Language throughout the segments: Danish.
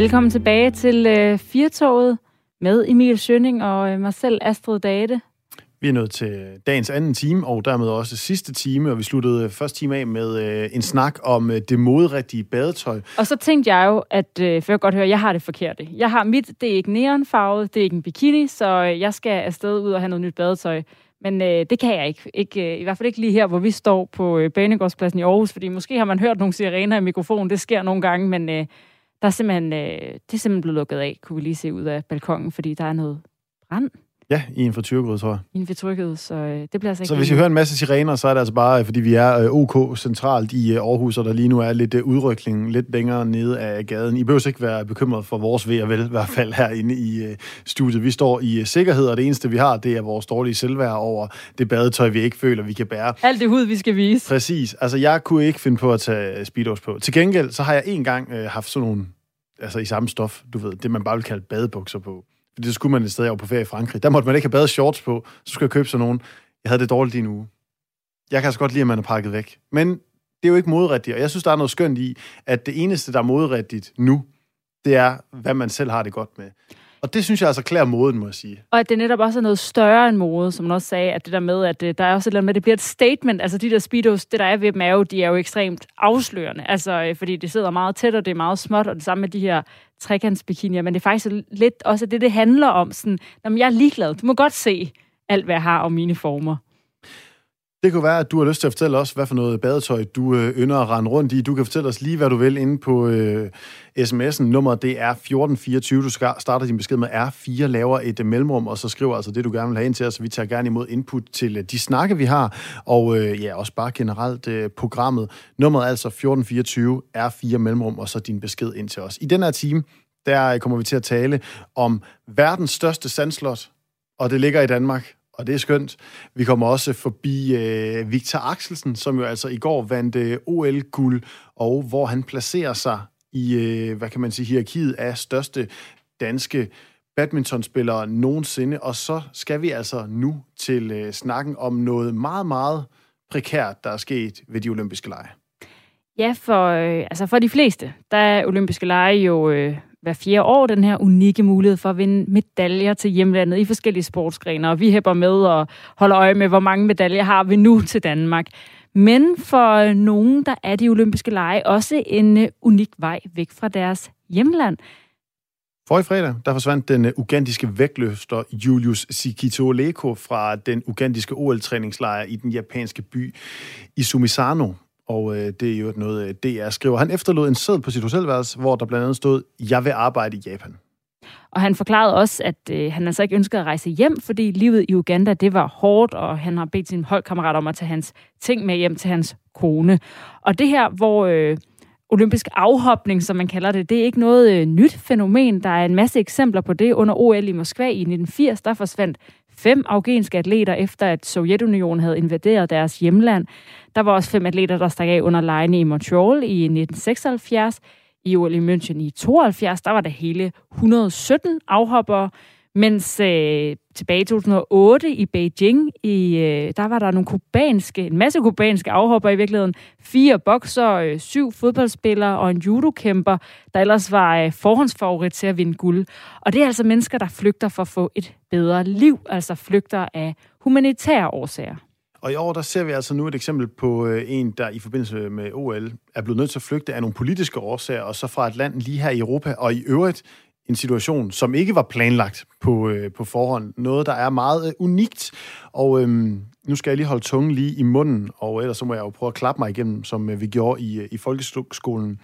Velkommen tilbage til øh, Firtoget med Emil Schønning og øh, mig selv, Astrid Date. Vi er nået til dagens anden time, og dermed også sidste time, og vi sluttede første time af med øh, en snak om øh, det moderigtige badetøj. Og så tænkte jeg jo, at øh, for jeg godt høre, jeg har det forkerte. Jeg har mit, det er ikke neonfarvet, det er ikke en bikini, så øh, jeg skal afsted ud og have noget nyt badetøj. Men øh, det kan jeg ikke. ikke øh, I hvert fald ikke lige her, hvor vi står på øh, Banegårdspladsen i Aarhus, fordi måske har man hørt nogle sirener i mikrofonen. Det sker nogle gange, men øh, der er simpelthen, øh, det er simpelthen blevet lukket af, kunne vi lige se ud af balkongen, fordi der er noget brand. Ja, i en frityrgryde, tror jeg. I en frityrgryde, så øh, det bliver altså ikke... Så hvis I hører en masse sirener, så er det altså bare, fordi vi er øh, OK centralt i øh, Aarhus, og der lige nu er lidt øh, udrykning lidt længere nede af gaden. I behøver ikke være bekymret for vores ved og vel, i hvert fald herinde i øh, studiet. Vi står i øh, sikkerhed, og det eneste, vi har, det er vores dårlige selvværd over det badetøj, vi ikke føler, vi kan bære. Alt det hud, vi skal vise. Præcis. Altså, jeg kunne ikke finde på at tage speedos på. Til gengæld, så har jeg en gang øh, haft sådan nogle, altså i samme stof, du ved, det man bare vil kalde badebukser på. Fordi det skulle man et sted, jeg var på ferie i Frankrig. Der måtte man ikke have badeshorts på, så skulle jeg købe sådan nogen. Jeg havde det dårligt i en uge. Jeg kan altså godt lide, at man er pakket væk. Men det er jo ikke moderigtigt, og jeg synes, der er noget skønt i, at det eneste, der er modrigtigt nu, det er, hvad man selv har det godt med. Og det synes jeg altså klæder moden, må jeg sige. Og at det netop også er noget større end mode, som man også sagde, at det der med, at øh, der er også et eller andet med, at det bliver et statement. Altså de der speedos, det der er ved dem er jo, de er jo ekstremt afslørende. Altså øh, fordi det sidder meget tæt, og det er meget småt, og det samme med de her trekantsbikinier. Men det er faktisk lidt også det, det handler om. Sådan, jamen, jeg er ligeglad. Du må godt se alt, hvad jeg har om mine former. Det kunne være, at du har lyst til at fortælle os, hvad for noget badetøj du øh, ynder at rende rundt i. Du kan fortælle os lige, hvad du vil inde på øh, sms'en. Nummeret det er 1424. Du skal starter din besked med R4, laver et øh, mellemrum, og så skriver altså det, du gerne vil have ind til os. Vi tager gerne imod input til øh, de snakke, vi har, og øh, ja, også bare generelt øh, programmet. Nummeret er altså 1424, R4 mellemrum, og så din besked ind til os. I den her time, der kommer vi til at tale om verdens største sandslot, og det ligger i Danmark og det er skønt. Vi kommer også forbi øh, Victor Axelsen, som jo altså i går vandt øh, OL-guld, og hvor han placerer sig i, øh, hvad kan man sige, hierarkiet af største danske badmintonspillere nogensinde. Og så skal vi altså nu til øh, snakken om noget meget, meget prekært, der er sket ved de olympiske lege. Ja, for, øh, altså for de fleste, der er olympiske lege jo øh, hver fjerde år den her unikke mulighed for at vinde medaljer til hjemlandet i forskellige sportsgrene, og vi hæpper med og holder øje med, hvor mange medaljer har vi nu til Danmark. Men for øh, nogen, der er de olympiske lege også en øh, unik vej væk fra deres hjemland. For i fredag, der forsvandt den øh, ugandiske vægtløfter Julius Sikitoleko fra den ugandiske OL-træningslejr i den japanske by Isumisano og øh, det er jo noget, øh, DR skriver. Han efterlod en sæd på sit hotelværelse, hvor der blandt andet stod, jeg vil arbejde i Japan. Og han forklarede også, at øh, han altså ikke ønskede at rejse hjem, fordi livet i Uganda, det var hårdt, og han har bedt sin holdkammerat om at tage hans ting med hjem til hans kone. Og det her, hvor øh, olympisk afhopning, som man kalder det, det er ikke noget øh, nyt fænomen. Der er en masse eksempler på det. Under OL i Moskva i 1980, der forsvandt fem afghanske atleter, efter at Sovjetunionen havde invaderet deres hjemland. Der var også fem atleter, der stak af under lejene i Montreal i 1976. I OL i München i 72, der var der hele 117 afhoppere, mens øh, tilbage i 2008 i Beijing, i, øh, der var der nogle kubanske, en masse kubanske afhopper i virkeligheden. Fire bokser, øh, syv fodboldspillere og en judokæmper, der ellers var øh, forhåndsfavorit til at vinde guld. Og det er altså mennesker, der flygter for at få et bedre liv, altså flygter af humanitære årsager. Og i år, der ser vi altså nu et eksempel på øh, en, der i forbindelse med OL er blevet nødt til at flygte af nogle politiske årsager, og så fra et land lige her i Europa, og i øvrigt en situation, som ikke var planlagt på, øh, på forhånd. Noget, der er meget øh, unikt. Og øhm, nu skal jeg lige holde tungen lige i munden, og ellers så må jeg jo prøve at klappe mig igennem, som øh, vi gjorde i, øh, i folkeskolen.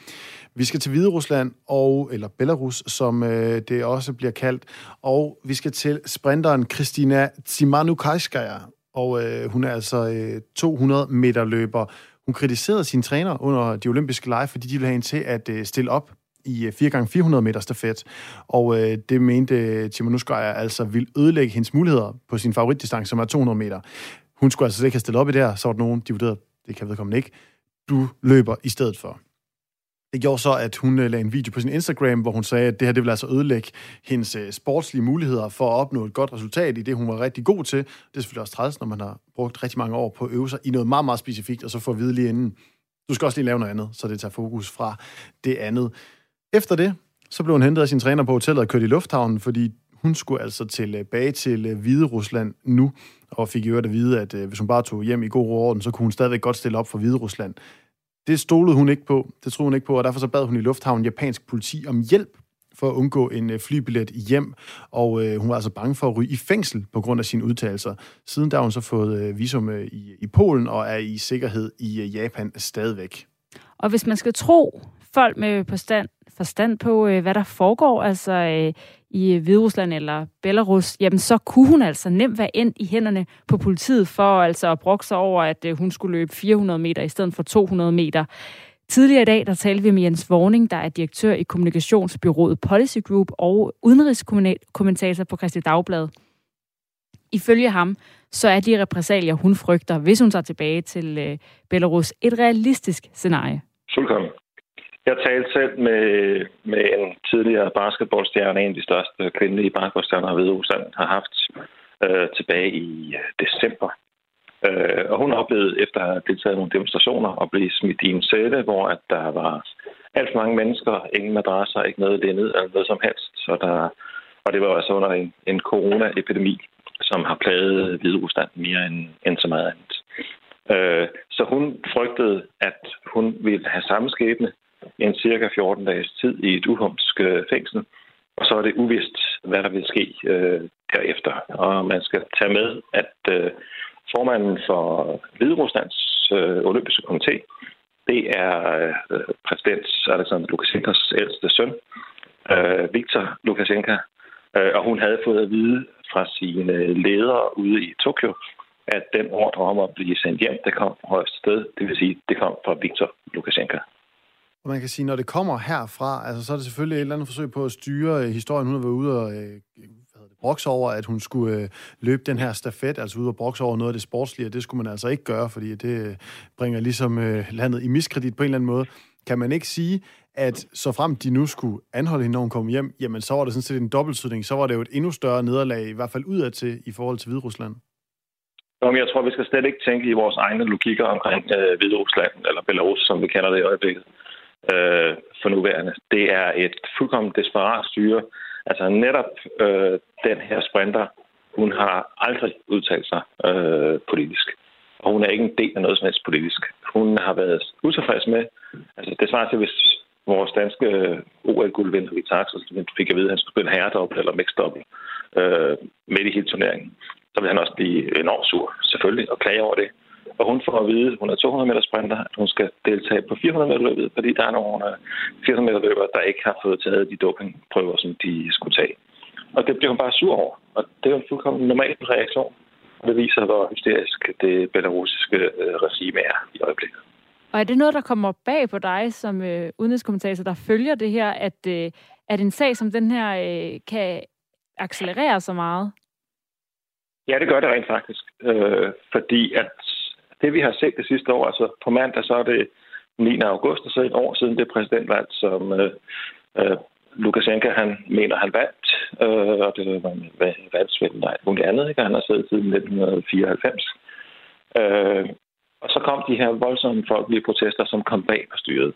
Vi skal til Hvide Rusland, og, eller Belarus, som øh, det også bliver kaldt, og vi skal til sprinteren Kristina Tsimanukajskaya, og øh, hun er altså øh, 200 meter løber. Hun kritiserede sin træner under de olympiske lege, fordi de ville have hende til at øh, stille op i øh, 4x400 meter stafet, og øh, det mente øh, Timanuskaya altså vil ødelægge hendes muligheder på sin favoritdistance, som er 200 meter. Hun skulle altså ikke have stillet op i det her, så var der nogen, de vurderede, det kan vedkommende ikke. Du løber i stedet for. Det gjorde så, at hun øh, lagde en video på sin Instagram, hvor hun sagde, at det her det ville altså ødelægge hendes sportslige muligheder for at opnå et godt resultat i det, hun var rigtig god til. Det er selvfølgelig også træls, når man har brugt rigtig mange år på at øve sig i noget meget, meget specifikt, og så få at vide lige inden, du skal også lige lave noget andet, så det tager fokus fra det andet. Efter det, Så blev hun hentet af sin træner på hotellet og kørt i lufthavnen, fordi hun skulle altså tilbage til øh, Hvide Rusland nu, og fik i øvrigt at vide, at øh, hvis hun bare tog hjem i god orden, så kunne hun stadigvæk godt stille op for Hvide Rusland. Det stolede hun ikke på, det troede hun ikke på, og derfor så bad hun i lufthavnen japansk politi om hjælp for at undgå en øh, flybillet hjem, og øh, hun var altså bange for at ryge i fængsel på grund af sine udtalelser. Siden der har hun så fået øh, visum øh, i, i Polen og er i sikkerhed i øh, Japan stadigvæk. Og hvis man skal tro folk med forstand, forstand på, øh, hvad der foregår altså øh, i Hviderusland eller Belarus, jamen så kunne hun altså nemt være endt i hænderne på politiet for altså at brokke sig over, at øh, hun skulle løbe 400 meter i stedet for 200 meter. Tidligere i dag, der talte vi med Jens Vorning, der er direktør i kommunikationsbyrået Policy Group og udenrigskommentator på Christi Dagblad. Ifølge ham, så er de repræsalier, hun frygter, hvis hun tager tilbage til øh, Belarus, et realistisk scenarie. Fuldkommen. Jeg talte selv med, med en tidligere basketballstjerne, en af de største kvindelige basketballstjerner, ved Rusland har haft øh, tilbage i øh, december. Øh, og hun oplevede efter at have deltaget i nogle demonstrationer at blive smidt i en sætte, hvor at der var alt for mange mennesker, ingen madrasser, ikke noget lindet eller noget som helst. Så der, og det var altså under en, en coronaepidemi, som har plaget Hvide Rusland mere end, end så meget andet. Øh, så hun frygtede, at hun ville have samme skæbne en cirka 14 dages tid i et uhumsk øh, fængsel, og så er det uvist, hvad der vil ske øh, derefter. Og man skal tage med, at øh, formanden for Hvideruslands øh, olympiske komité, det er øh, præsident Alexander Lukashenkas ældste søn, øh, Viktor Lukashenka, øh, og hun havde fået at vide fra sine ledere ude i Tokyo, at den ordre om at blive sendt hjem, det kom fra højeste sted, det vil sige, det kom fra Viktor Lukashenka. Og man kan sige, når det kommer herfra, altså så er det selvfølgelig et eller andet forsøg på at styre øh, historien. Hun har været ude og øh, brokse over, at hun skulle øh, løbe den her stafet, altså ud og brokse over noget af det sportslige, det skulle man altså ikke gøre, fordi det øh, bringer ligesom øh, landet i miskredit på en eller anden måde. Kan man ikke sige, at så frem de nu skulle anholde hende, når hun kom hjem, jamen så var det sådan set en dobbeltsydning, så var det jo et endnu større nederlag, i hvert fald udadtil, i forhold til Hviderusland. Jamen, jeg tror, vi skal slet ikke tænke i vores egne logikker omkring øh, Hviderusland, eller Belarus, som vi kender det i øjeblikket, øh, for nuværende. Det er et fuldkommen desperat styre, Altså netop øh, den her sprinter, hun har aldrig udtalt sig øh, politisk. Og hun er ikke en del af noget som helst politisk. Hun har været utilfreds med, altså det svarer til, hvis vores danske øh, OL-guldvinder Vitaxel fik at vide, at han skulle spille herredobbelt eller mixdobbelt øh, midt i hele turneringen, så vil han også blive enormt sur, selvfølgelig, og klage over det. Og hun får at vide, at hun er 200 meter sprinter, at hun skal deltage på 400 meter løbet, fordi der er nogle 400 meter løbere, der ikke har fået taget de dopingprøver, som de skulle tage. Og det bliver hun bare sur over. Og det er en fuldkommen normal reaktion. Og det viser, hvor hysterisk det belarusiske øh, regime er i øjeblikket. Og er det noget, der kommer bag på dig som øh, udenrigskommentator, der følger det her, at, øh, at en sag som den her øh, kan accelerere så meget? Ja, det gør det rent faktisk. Øh, fordi at det, vi har set det sidste år, altså på mandag, så er det 9. august, og så et år siden det præsidentvalg, som øh, øh, Lukashenko, han mener, han vandt, øh, og det var en valgsvindel, nej, muligt andet, ikke? Han har siddet siden 1994. Øh, og så kom de her voldsomme folkelige protester, som kom bag på styret.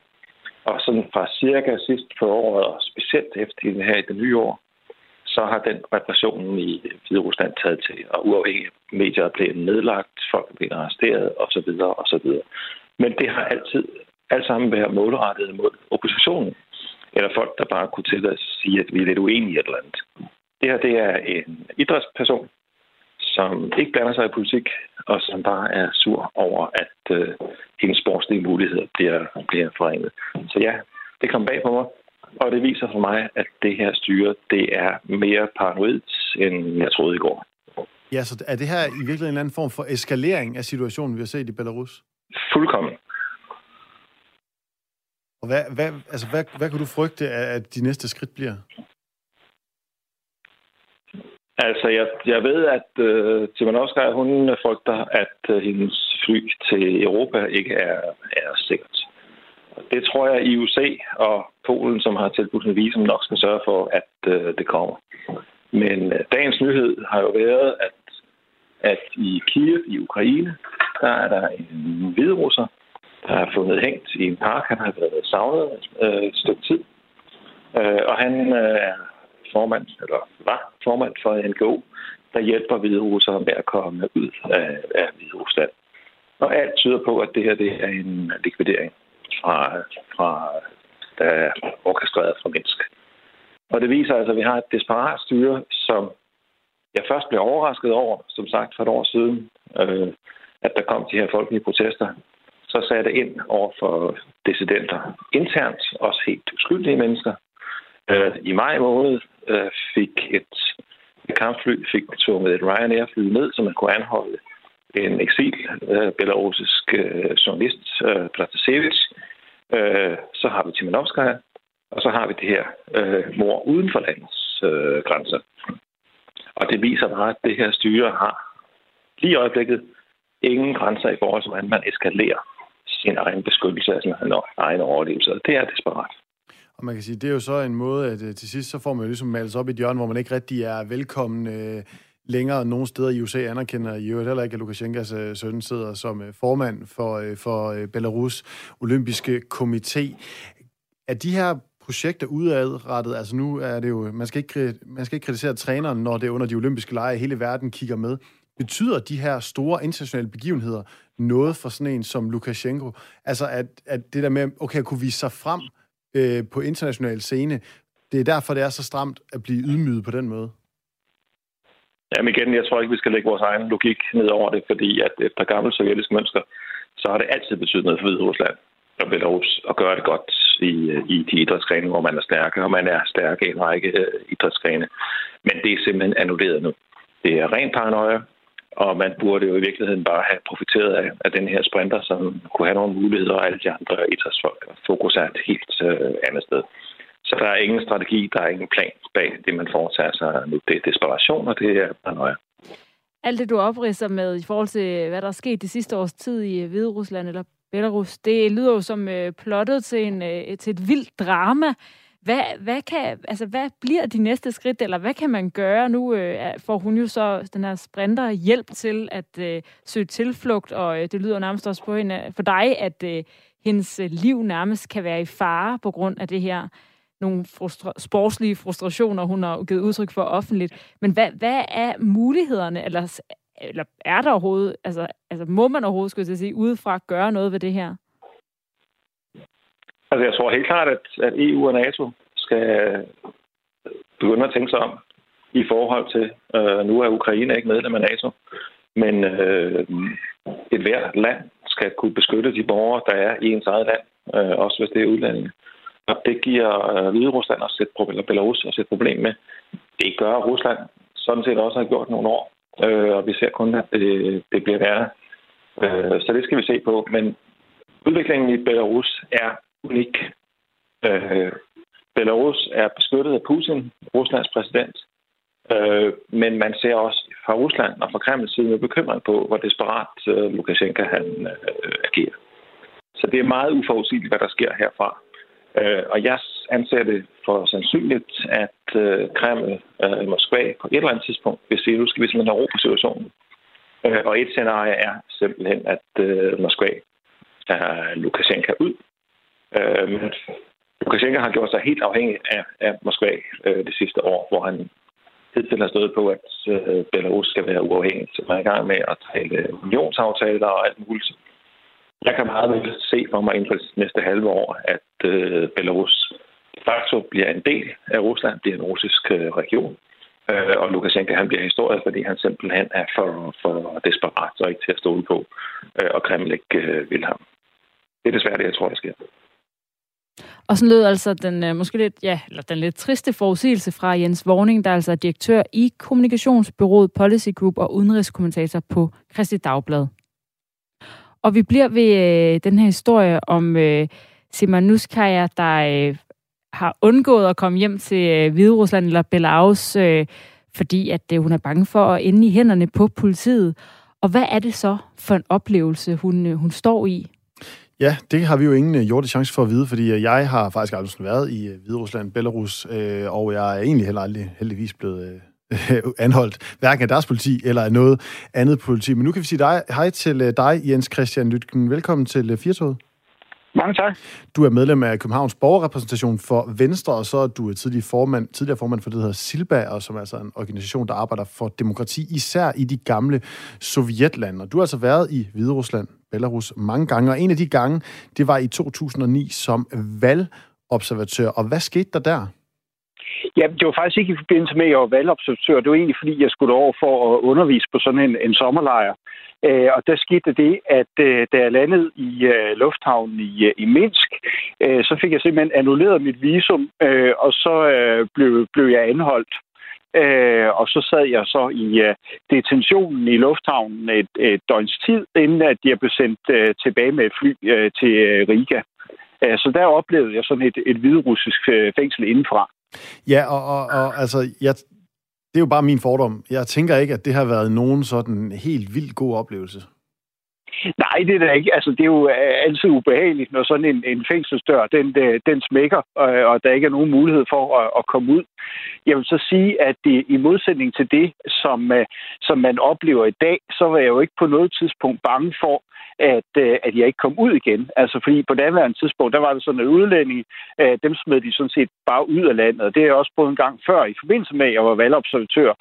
Og sådan fra cirka sidst på året, og specielt efter her i det nye år, så har den repressionen i Hvide Rusland taget til, og uafhængige medier er blevet nedlagt, folk er blevet arresteret osv. osv. Men det har altid alt sammen været målrettet mod oppositionen, eller folk, der bare kunne til at sige, at vi er lidt uenige i et eller andet. Det her det er en idrætsperson, som ikke blander sig i politik, og som bare er sur over, at øh, hendes sportslige muligheder bliver, bliver forringet. Så ja, det kom bag på mig, og det viser for mig, at det her styre, det er mere paranoid, end jeg troede i går. Ja, så er det her i virkeligheden en anden form for eskalering af situationen, vi har set i Belarus? Fuldkommen. Og hvad, hvad, altså, hvad, hvad kan du frygte, at de næste skridt bliver? Altså, jeg, jeg ved, at uh, Timanovskaya, hun frygter, at uh, hendes fly til Europa ikke er, er sikkert. Det tror jeg, i og Polen, som har tilbudt en visum, nok skal sørge for, at øh, det kommer. Men øh, dagens nyhed har jo været, at, at i Kiev i Ukraine, der er der en hvidrusser, der er fundet hængt i en park. Han har været savnet øh, et stykke tid. Øh, og han øh, er formand, eller var formand for NGO, der hjælper hviderusser med at komme ud af, af Hviderusland. Og alt tyder på, at det her det er en likvidering fra, fra der er orkestreret fra Minsk. Og det viser altså, at vi har et desperat styre, som jeg først blev overrasket over, som sagt for et år siden, øh, at der kom de her folkelige protester. Så satte det ind over for dissidenter internt, også helt uskyldige mennesker. Øh, I maj måned øh, fik et kampfly fik tvunget et Ryanair-fly ned, så man kunne anholde en eksil øh, belarusisk øh, journalist, øh, Pratasevich. Øh, så har vi Timanovskaya, og så har vi det her øh, mor uden for landets øh, grænser. Og det viser bare, at det her styre har lige i øjeblikket ingen grænser i forhold til, hvordan man eskalerer sin egen beskyttelse af sin egen overlevelse. Og det er desperat. Og man kan sige, det er jo så en måde, at øh, til sidst så får man jo ligesom malet op i et hjørne, hvor man ikke rigtig er velkommen øh, længere. nogen steder i USA anerkender i øvrigt heller ikke, at Lukashenkas øh, søn sidder som øh, formand for, øh, for øh, Belarus olympiske komité. Er de her projekter udadrettet? Altså nu er det jo, man skal ikke, man skal ikke kritisere træneren, når det er under de olympiske lege, hele verden kigger med. Betyder de her store internationale begivenheder noget for sådan en som Lukashenko? Altså at, at det der med, okay, at kunne vise sig frem øh, på international scene, det er derfor, det er så stramt at blive ydmyget på den måde? Jamen igen, jeg tror ikke, vi skal lægge vores egen logik ned over det, fordi at efter gammel sovjetisk mønster, så har det altid betydet noget for Hvide Rusland og Belarus at gøre det godt i, i de idrætsgrene, hvor man er stærke, og man er stærke i en række øh, idrætsgrene. Men det er simpelthen annulleret nu. Det er ren paranoia, og man burde jo i virkeligheden bare have profiteret af, af den her sprinter, som kunne have nogle muligheder, og alle de andre idrætsfolk. Fokus er et helt øh, andet sted. Så der er ingen strategi, der er ingen plan bag det, man foretager sig nu. Det er desperation, og det er paranoia. Alt det, du opridser med i forhold til, hvad der er sket de sidste års tid i øh, Hvide Rusland eller Belarus, det lyder jo som øh, plottet til, en, øh, til et vildt drama. Hvad, hvad, kan, altså, hvad bliver de næste skridt, eller hvad kan man gøre? Nu øh, får hun jo så, den her sprinter, hjælp til at øh, søge tilflugt, og øh, det lyder nærmest også på hende, for dig, at øh, hendes øh, liv nærmest kan være i fare på grund af det her nogle frustra- sportslige frustrationer, hun har givet udtryk for offentligt. Men hvad, hvad er mulighederne, eller, eller er der overhovedet, altså, altså må man overhovedet, skulle jeg sige, udefra gøre noget ved det her? Altså, jeg tror helt klart, at, at EU og NATO skal øh, begynde at tænke sig om i forhold til, øh, nu er Ukraine ikke medlem af NATO, men øh, et hvert land skal kunne beskytte de borgere, der er i ens eget land, øh, også hvis det er udlændinge. Og det giver øh, Hvide Rusland også et problem, eller Belarus også et problem med. Det gør Rusland sådan set også har gjort nogle år, øh, og vi ser kun, at det, det bliver værre. Øh, så det skal vi se på. Men udviklingen i Belarus er unik. Øh, Belarus er beskyttet af Putin, Ruslands præsident, øh, men man ser også fra Rusland og fra Kremls side med bekymring på, hvor desperat øh, Lukashenko han øh, agerer. Så det er meget uforudsigeligt, hvad der sker herfra. Øh, og jeg anser det for sandsynligt, at øh, Kreml øh, Moskva på et eller andet tidspunkt vil sige, nu skal vi simpelthen have ro på situationen. Øh, og et scenarie er simpelthen, at øh, Moskva tager Lukashenko ud. Øh, men Lukashenko har gjort sig helt afhængig af, af Moskva øh, det sidste år, hvor han hidtil har stået på, at øh, Belarus skal være uafhængig. Så man er i gang med at tale unionsaftaler og alt muligt. Jeg kan meget vel se for mig inden for det næste halve år, at øh, Belarus de facto bliver en del af Rusland, bliver en russisk øh, region. Øh, og Lukashenko han bliver historie, fordi han simpelthen er for, for desperat og ikke til at stole på, øh, og Kreml ikke øh, vil ham. Det er desværre det, jeg tror, der sker. Og så lød altså den øh, måske lidt, ja, eller den lidt triste forudsigelse fra Jens Vorning, der altså er altså direktør i kommunikationsbyrået Policy Group og udenrigskommentator på Christi Dagblad. Og vi bliver ved øh, den her historie om øh, Simanuskaya, der øh, har undgået at komme hjem til øh, Hvide Rusland eller Belarus, øh, fordi at øh, hun er bange for at ende i hænderne på politiet. Og hvad er det så for en oplevelse, hun, øh, hun står i? Ja, det har vi jo ingen øh, jordig chance for at vide, fordi øh, jeg har faktisk aldrig været i øh, Hvide Rusland, Belarus, øh, og jeg er egentlig heller aldrig heldigvis blevet øh, anholdt, hverken af deres politi eller af noget andet politi. Men nu kan vi sige dig, hej til øh, dig, Jens Christian Lytken. Velkommen til Firtoget. Mange tak. Du er medlem af Københavns Borgerrepræsentation for Venstre, og så er du tidligere formand, tidligere formand for det, der hedder Silba, og som er altså en organisation, der arbejder for demokrati, især i de gamle Sovjetlande. Og du har altså været i Hviderusland, Belarus, mange gange, og en af de gange, det var i 2009 som valgobservatør. Og hvad skete der der? Ja, det var faktisk ikke i forbindelse med, at jeg var valgobservatør. Det var egentlig, fordi jeg skulle over for at undervise på sådan en, en sommerlejr. Øh, og der skete det, at øh, da jeg landede i øh, lufthavnen i, øh, i Minsk, øh, så fik jeg simpelthen annulleret mit visum, øh, og så øh, blev, blev jeg anholdt. Øh, og så sad jeg så i øh, detentionen i lufthavnen et, et døgns tid, inden at jeg blev sendt øh, tilbage med et fly øh, til øh, Riga. Øh, så der oplevede jeg sådan et, et hviderussisk øh, fængsel indenfra. Ja, og, og, og altså, jeg, det er jo bare min fordom. Jeg tænker ikke, at det har været nogen sådan helt vildt god oplevelse. Nej, det er det ikke. Altså, det er jo øh, altid ubehageligt, når sådan en, en fængselsdør, den, øh, den smækker, og, og der ikke er nogen mulighed for at, at komme ud. Jeg vil så sige, at det, i modsætning til det, som, som man oplever i dag, så var jeg jo ikke på noget tidspunkt bange for, at, at jeg ikke kom ud igen. Altså fordi på daværende tidspunkt, der var det sådan, at udlændinge, dem smed de sådan set bare ud af landet. Og det er også både en gang før, i forbindelse med, at jeg var valgobservatør,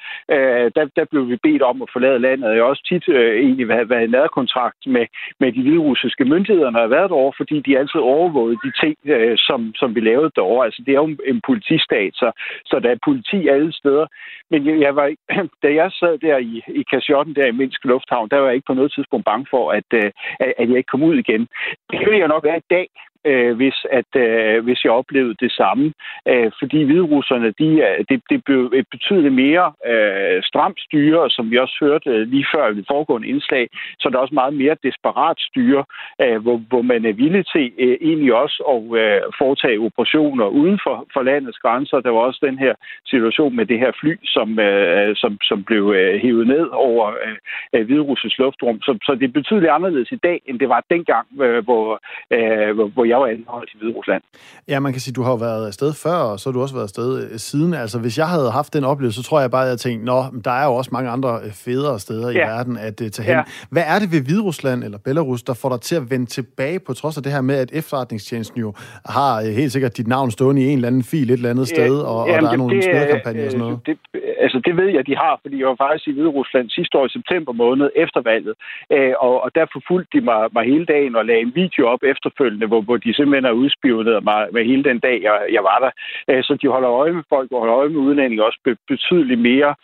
der, der blev vi bedt om at forlade landet. Jeg har også tit egentlig været, været i nærkontrakt med, med de hviderussiske myndigheder, når jeg har været derovre, fordi de altid overvågede de ting, øh, som, som vi lavede derovre. Altså det er jo en politistat, så, så der er politi alle steder. Men jeg, jeg var, da jeg sad der i, i kasjotten der i Minsk Lufthavn, der var jeg ikke på noget tidspunkt bange for, at, øh, at jeg ikke kom ud igen. Det vil jeg nok være i dag, øh, hvis, at, øh, hvis jeg oplevede det samme. Øh, fordi hviderusserne, de, øh, det, det blev et betydeligt mere øh, stramt styre, som vi også hørte øh, lige før i det foregående indslag, så er også meget mere desperat styre, øh, hvor, hvor man er villig til øh, egentlig også at øh, foretage operationer uden for, for landets grænser. Der var også den her situation med det her fly, som, øh, som, som blev øh, hævet ned over øh, øh hviderussisk luftrum. Så, så det er betydeligt anderledes i dag, end det var dengang, øh, hvor, øh, hvor jeg var anholdt i Hvide Rusland. Ja, man kan sige, du har jo været afsted før, og så har du også været afsted øh, siden. Altså, hvis jeg havde haft den oplevelse, så tror jeg bare, at jeg tænkte, nå, der er jo også mange andre øh, federe steder ja. i verden at uh, tage hen. Ja. Hvad er det ved Hvide Rusland eller Belarus, der får dig til at vende tilbage, på trods af det her med, at efterretningstjenesten jo har uh, helt sikkert dit navn stående i en eller anden fil et eller andet sted, og, og der er det, nogle smedekampagner og sådan noget? Det, altså, det ved jeg, de har, fordi jeg var faktisk i Hvide Rusland sidste år i september måned efter valget, uh, og, og der forfulgte de mig, mig hele dagen og lagde en video op efterfølgende, hvor, hvor de simpelthen har udspioneret mig med hele den dag, jeg, jeg var der. Øh, så de holder øje med folk, og holder øje med udlændinge også betydeligt mere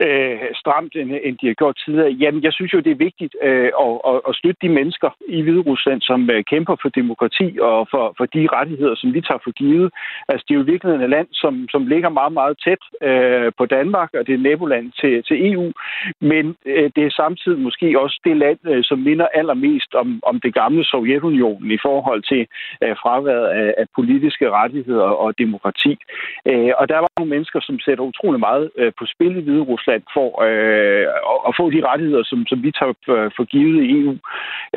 øh, stramt, end, end de har gjort tidligere. Jamen, jeg synes jo, det er vigtigt øh, at, at, at støtte de mennesker i Hvide Rusland, som øh, kæmper for demokrati og for, for de rettigheder, som vi tager for givet. Altså, det er jo virkelig et land, som, som ligger meget, meget tæt øh, på Danmark, og det er naboland til, til EU. Men øh, det er samtidig måske også det land, øh, som minder allermest om, om det gamle Sovjetunionen i forhold til øh, fraværet af, af politiske rettigheder og demokrati. Øh, og der var nogle mennesker, som sætter utrolig meget øh, på spil i Hvide Rusland fortsat får, øh, at få de rettigheder, som, som vi tager for givet i EU.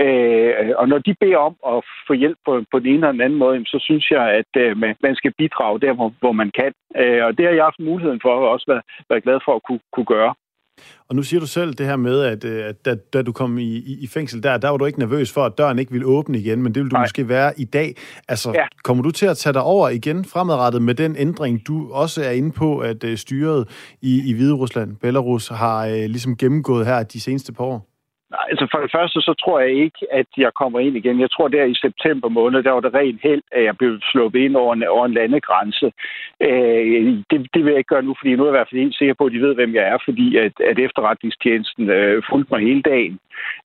Øh, og når de beder om at få hjælp på, på den ene eller den anden måde, så synes jeg, at øh, man skal bidrage der, hvor, hvor man kan. Øh, og det har jeg haft muligheden for og også været, være glad for at kunne, kunne gøre. Og nu siger du selv det her med, at, øh, at da, da du kom i, i, i fængsel der, der var du ikke nervøs for, at døren ikke ville åbne igen, men det vil du Nej. måske være i dag. Altså, ja. kommer du til at tage dig over igen fremadrettet med den ændring, du også er inde på, at uh, styret i, i Hvide Rusland, Belarus, har uh, ligesom gennemgået her de seneste par år? Altså for det første, så tror jeg ikke, at jeg kommer ind igen. Jeg tror, der i september måned, der var det rent held, at jeg blev sluppet ind over en, over en landegrænse. Øh, det, det vil jeg ikke gøre nu, fordi nu er jeg i hvert fald helt sikker på, at de ved, hvem jeg er, fordi at, at efterretningstjenesten øh, fulgte mig hele dagen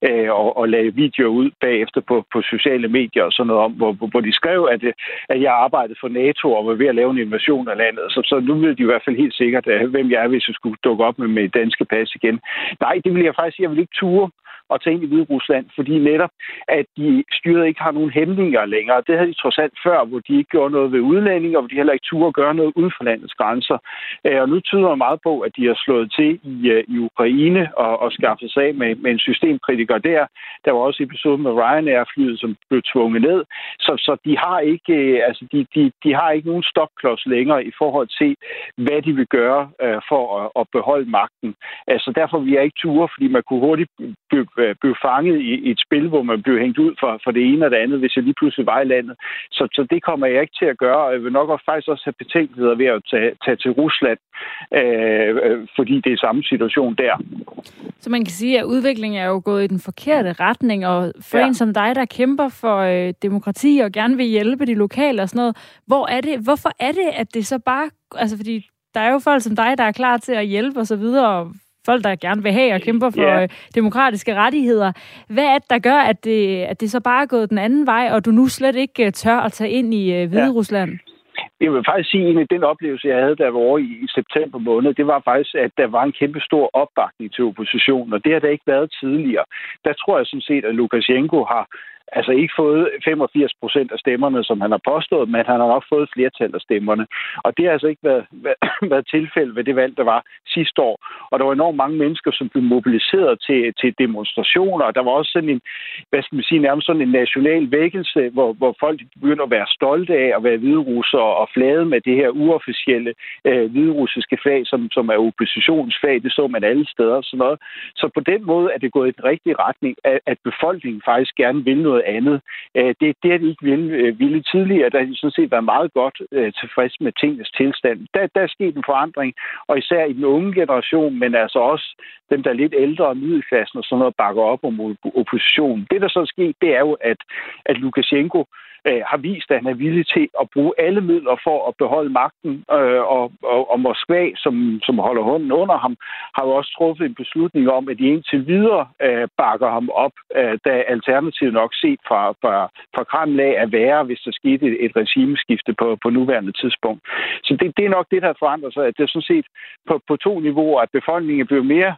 øh, og, og lagde videoer ud bagefter på, på sociale medier og sådan noget om, hvor, hvor de skrev, at, at jeg arbejdede for NATO og var ved at lave en invasion af landet. Så, så nu ved de i hvert fald helt sikkert, at, hvem jeg er, hvis jeg skulle dukke op med mit danske pas igen. Nej, det vil jeg faktisk sige, jeg vil ikke ture at tage ind i Hvide Rusland, fordi netop, at de styret ikke har nogen hæmninger længere. Det havde de trods alt før, hvor de ikke gjorde noget ved udlændinge, og hvor de heller ikke turde gøre noget uden for landets grænser. Øh, og nu tyder det meget på, at de har slået til i, øh, i Ukraine og, og skaffet sig af med, med en systemkritiker der. Der var også episode med Ryanair-flyet, som blev tvunget ned. Så, så de har ikke, øh, altså de, de, de har ikke nogen stopklods længere i forhold til, hvad de vil gøre for at, at beholde magten. Altså derfor vil jeg ikke ture, fordi man kunne hurtigt øh, blev fanget i, et spil, hvor man blev hængt ud for, for det ene og det andet, hvis jeg lige pludselig var i landet. Så, så det kommer jeg ikke til at gøre, og jeg vil nok også faktisk også have betænkeligheder ved at tage, tage til Rusland, øh, øh, fordi det er samme situation der. Så man kan sige, at udviklingen er jo gået i den forkerte retning, og for ja. en som dig, der kæmper for øh, demokrati og gerne vil hjælpe de lokale og sådan noget, hvor er det, hvorfor er det, at det så bare, altså fordi der er jo folk som dig, der er klar til at hjælpe og så videre, og folk, der gerne vil have og kæmper for yeah. demokratiske rettigheder. Hvad er det, der gør, at det, at det så bare er gået den anden vej, og du nu slet ikke øh, tør at tage ind i Hvide Rusland? Ja. Jeg vil faktisk sige, at den oplevelse, jeg havde, der var over i september måned, det var faktisk, at der var en kæmpe stor opbakning til oppositionen, og det har der ikke været tidligere. Der tror jeg sådan set, at Lukashenko har altså ikke fået 85 procent af stemmerne, som han har påstået, men han har nok fået flertal af stemmerne. Og det har altså ikke været, været, været tilfælde ved det valg, der var sidste år. Og der var enormt mange mennesker, som blev mobiliseret til, til demonstrationer, og der var også sådan en, hvad skal man sige, nærmest sådan en national vækkelse, hvor, hvor folk begyndte at være stolte af at være hviderusser og flade med det her uofficielle øh, hviderussiske flag, som, som er oppositionsflag. Det så man alle steder og sådan noget. Så på den måde er det gået i den rigtige retning, at, at befolkningen faktisk gerne vil noget andet. Øh, det, det er de ikke ville, øh, ville tidligere. Der de sådan set var meget godt øh, tilfreds med tingens tilstand. Der, der er sket en forandring, og især i den unge generation, men altså også dem, der er lidt ældre og middelklassen og sådan noget, bakker op om oppositionen. Det, der så er sket, det er jo, at, at Lukashenko øh, har vist, at han er villig til at bruge alle midler for at beholde magten, øh, og, og, og Moskva, som, som holder hånden under ham, har jo også truffet en beslutning om, at de indtil videre øh, bakker ham op, øh, da alternativet nok set fra, fra, fra Kreml af er værre, hvis der skete et, et regimeskifte på, på nuværende tidspunkt. Så det, det er nok det, der forandrer sig, at det er sådan set på, på to niveauer, at befolkningen bliver mere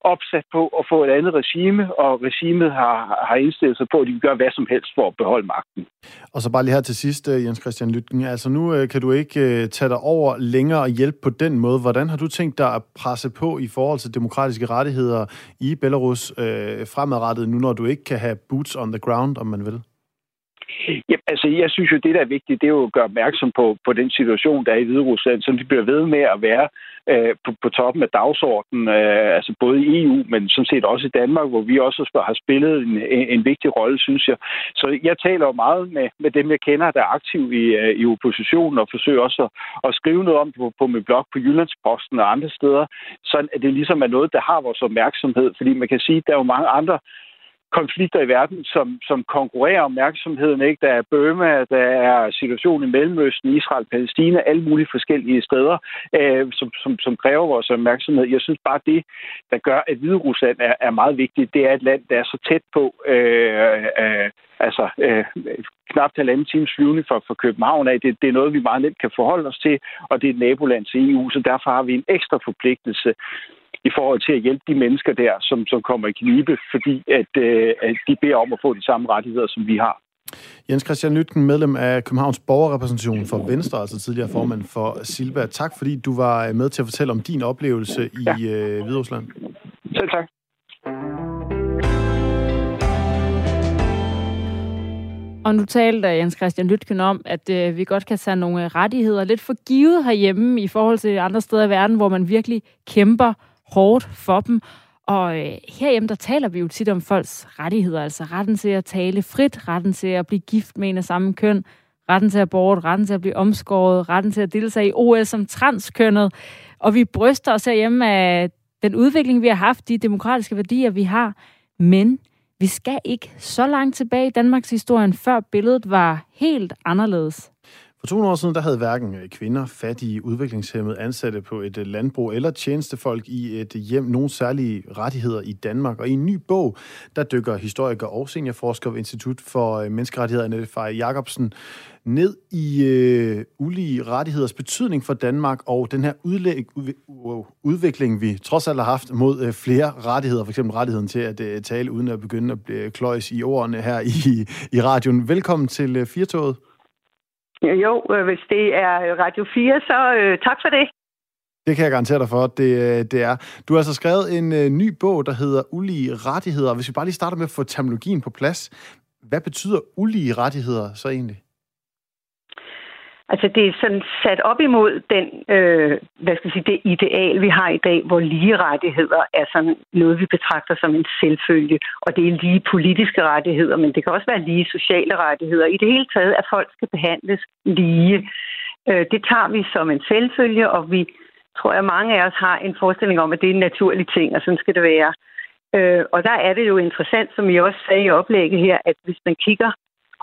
opsat på at få et andet regime, og regimet har, har indstillet sig på, at de kan gøre hvad som helst for at beholde magten. Og så bare lige her til sidst, øh, Jens Christian Lytken. Altså nu øh, kan du ikke øh, tage dig over længere og hjælpe på den måde. Hvordan har du tænkt dig at presse på i forhold til demokratiske rettigheder i Belarus øh, fremadrettet, nu når du ikke kan have boots on the ground, om man vil? Ja, altså, jeg synes jo, det, der er vigtigt, det er jo at gøre opmærksom på, på den situation, der er i Hvide Rusland, som de bliver ved med at være øh, på, på toppen af dagsordenen, øh, altså både i EU, men sådan set også i Danmark, hvor vi også har spillet en, en, en vigtig rolle, synes jeg. Så jeg taler jo meget med, med dem, jeg kender, der er aktiv i, øh, i oppositionen, og forsøger også at, at skrive noget om på, på min blog på Jyllandsposten og andre steder, så det ligesom er noget, der har vores opmærksomhed, fordi man kan sige, at der er jo mange andre konflikter i verden, som, som konkurrerer om opmærksomheden. Ikke? Der er Burma, der er situationen i Mellemøsten, Israel, Palæstina, alle mulige forskellige steder, øh, som, som, som kræver vores opmærksomhed. Jeg synes bare, det, der gør, at Hvide Rusland er, er meget vigtigt, det er et land, der er så tæt på, øh, øh, altså øh, knap halvanden times flyvning fra, fra København af. Det, det er noget, vi meget nemt kan forholde os til, og det er et naboland til EU, så derfor har vi en ekstra forpligtelse i forhold til at hjælpe de mennesker der, som, som kommer i knibe, fordi at, øh, at de beder om at få de samme rettigheder, som vi har. Jens Christian Lytten, medlem af Københavns Borgerrepræsentation for Venstre, altså tidligere formand for Silva. Tak fordi du var med til at fortælle om din oplevelse i ja. øh, Hviderusland. Selv tak. Og nu talte Jens Christian Lytken om, at øh, vi godt kan tage nogle rettigheder lidt for givet herhjemme i forhold til andre steder i verden, hvor man virkelig kæmper hårdt for dem. Og øh, herhjemme, der taler vi jo tit om folks rettigheder, altså retten til at tale frit, retten til at blive gift med en af samme køn, retten til abort, retten til at blive omskåret, retten til at deltage i OL som transkønnet. Og vi bryster os herhjemme af den udvikling, vi har haft, de demokratiske værdier, vi har. Men vi skal ikke så langt tilbage i Danmarks historien, før billedet var helt anderledes. For 200 år siden, der havde hverken øh, kvinder, fattige, udviklingshemmede, ansatte på et øh, landbrug eller tjenestefolk i et øh, hjem nogen særlige rettigheder i Danmark. Og i en ny bog, der dykker historiker og seniorforsker ved Institut for Menneskerettigheder, Annette Fej Jacobsen, ned i øh, ulige rettigheders betydning for Danmark og den her udlæg, udvikling, vi trods alt har haft mod øh, flere rettigheder, f.eks. rettigheden til at øh, tale uden at begynde at blive kløjs i ordene her i, i radioen. Velkommen til øh, Firtoget. Jo, øh, hvis det er øh, Radio 4, så øh, tak for det. Det kan jeg garantere dig for, at det, øh, det er. Du har altså skrevet en øh, ny bog, der hedder Ulige rettigheder. Hvis vi bare lige starter med at få terminologien på plads. Hvad betyder ulige rettigheder så egentlig? Altså det er sådan sat op imod den, øh, hvad skal jeg sige, det ideal, vi har i dag, hvor lige rettigheder er sådan noget, vi betragter som en selvfølge. Og det er lige politiske rettigheder, men det kan også være lige sociale rettigheder. I det hele taget, at folk skal behandles lige. Øh, det tager vi som en selvfølge, og vi tror jeg, mange af os har en forestilling om, at det er en naturlig ting, og sådan skal det være. Øh, og der er det jo interessant, som I også sagde i oplægget her, at hvis man kigger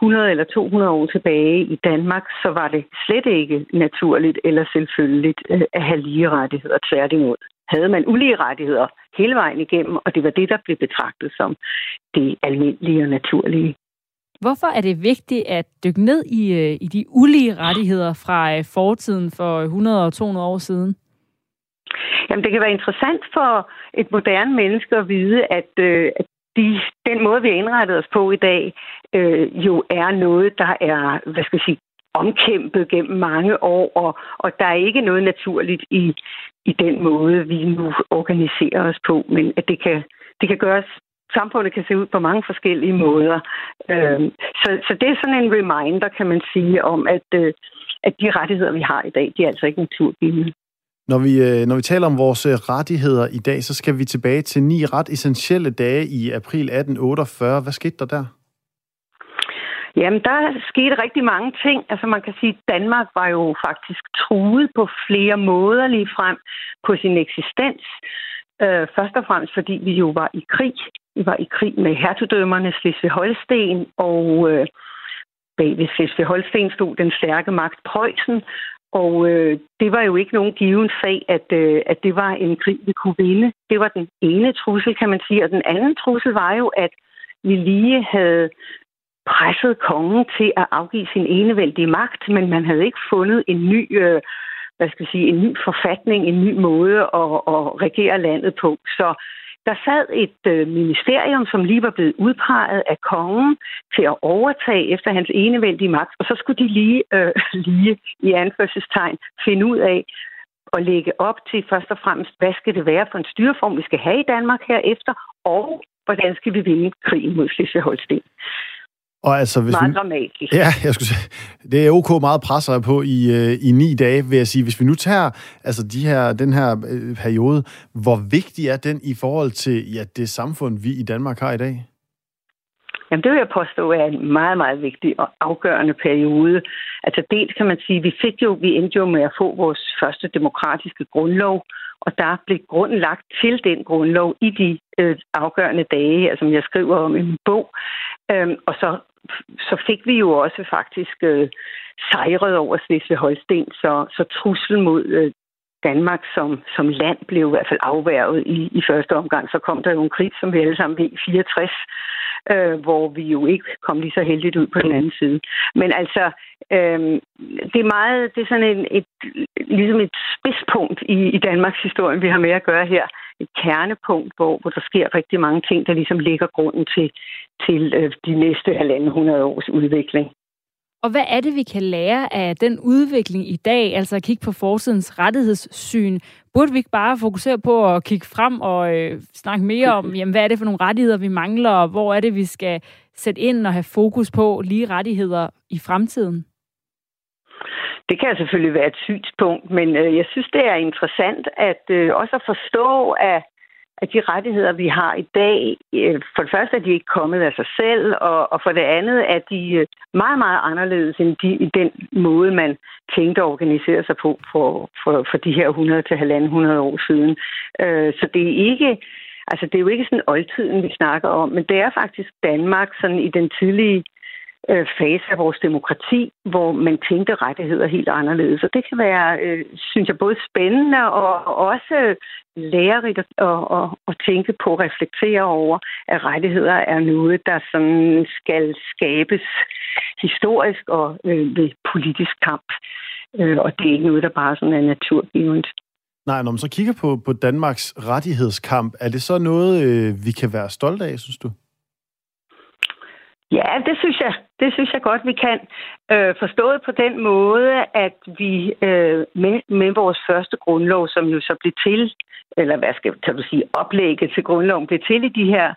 100 eller 200 år tilbage i Danmark, så var det slet ikke naturligt eller selvfølgeligt øh, at have lige rettigheder. Tværtimod havde man ulige rettigheder hele vejen igennem, og det var det, der blev betragtet som det almindelige og naturlige. Hvorfor er det vigtigt at dykke ned i, øh, i de ulige rettigheder fra øh, fortiden for 100 og 200 år siden? Jamen, det kan være interessant for et moderne menneske at vide, at, øh, at de, den måde, vi har indrettet os på i dag, øh, jo er noget, der er, hvad skal jeg sige, omkæmpet gennem mange år, og, og der er ikke noget naturligt i, i den måde, vi nu organiserer os på, men at det kan, det kan gøres samfundet kan se ud på mange forskellige måder. Øh, så, så det er sådan en reminder, kan man sige, om, at, øh, at de rettigheder, vi har i dag, de er altså ikke naturgivende. Når vi, øh, når vi taler om vores øh, rettigheder i dag, så skal vi tilbage til ni ret essentielle dage i april 1848. Hvad skete der der? Jamen, der skete rigtig mange ting. Altså, man kan sige, at Danmark var jo faktisk truet på flere måder lige frem på sin eksistens. Øh, først og fremmest, fordi vi jo var i krig. Vi var i krig med hertugdømmerne Slesvig-Holsten, og øh, bag ved Slesvig-Holsten stod den stærke magt Preussen, og øh, det var jo ikke nogen given sag, at, øh, at det var en krig, vi kunne vinde. Det var den ene trussel, kan man sige. Og den anden trussel var jo, at vi lige havde presset kongen til at afgive sin enevældige magt, men man havde ikke fundet en ny, øh, hvad skal jeg sige, en ny forfatning, en ny måde at, at regere landet på. Så der sad et øh, ministerium, som lige var blevet udpeget af kongen til at overtage efter hans enevældige magt, og så skulle de lige, øh, lige i anførselstegn finde ud af at lægge op til først og fremmest, hvad skal det være for en styreform, vi skal have i Danmark herefter, og hvordan skal vi vinde krigen mod Slesvig-Holsten. Og altså, hvis meget vi, dramatisk. Ja, jeg skulle sige, det er ok meget presser på i, øh, i ni dage, vil jeg sige. Hvis vi nu tager altså de her, den her øh, periode, hvor vigtig er den i forhold til ja, det samfund, vi i Danmark har i dag? Jamen, det vil jeg påstå er en meget, meget vigtig og afgørende periode. Altså, dels kan man sige, vi fik jo, vi endte jo med at få vores første demokratiske grundlov, og der blev grunden lagt til den grundlov i de øh, afgørende dage, her, som jeg skriver om i min bog. Øhm, og så så fik vi jo også faktisk øh, sejret over Slesvig-Holsten, så, så truslen mod øh, Danmark som, som land blev i hvert fald afværget i, i første omgang. Så kom der jo en krig, som vi alle sammen ved, i 64, øh, hvor vi jo ikke kom lige så heldigt ud på den anden side. Men altså, øh, det er meget, det er sådan en, et, ligesom et spidspunkt i, i Danmarks historie, vi har med at gøre her. Et kernepunkt, hvor, hvor der sker rigtig mange ting, der ligesom ligger grunden til, til øh, de næste halvanden hundrede års udvikling. Og hvad er det, vi kan lære af den udvikling i dag, altså at kigge på forsidens rettighedssyn? Burde vi ikke bare fokusere på at kigge frem og øh, snakke mere om, jamen, hvad er det for nogle rettigheder, vi mangler, og hvor er det, vi skal sætte ind og have fokus på lige rettigheder i fremtiden? Det kan selvfølgelig være et synspunkt, men øh, jeg synes, det er interessant at øh, også at forstå, at at de rettigheder, vi har i dag, øh, for det første er de ikke kommet af sig selv, og, og for det andet er de øh, meget, meget anderledes end de, i den måde, man tænkte at organisere sig på for, for, for de her 100 til 100 år siden. Øh, så det er ikke, altså det er jo ikke sådan oldtiden, vi snakker om, men det er faktisk Danmark sådan i den tidlige øh, fase af vores demokrati, hvor man tænkte rettigheder helt anderledes. Og det kan være, øh, synes jeg, både spændende og også lærerigt at, at, at, tænke på, reflektere over, at rettigheder er noget, der sådan skal skabes historisk og øh, ved politisk kamp. Øh, og det er ikke noget, der bare sådan er naturgivet. Nej, når man så kigger på, på Danmarks rettighedskamp, er det så noget, øh, vi kan være stolte af, synes du? Ja, det synes jeg. Det synes jeg godt, vi kan. Øh, forstået på den måde, at vi øh, med, med vores første grundlov, som jo så blev til, eller hvad skal kan du sige, oplægget til grundloven blev til i de her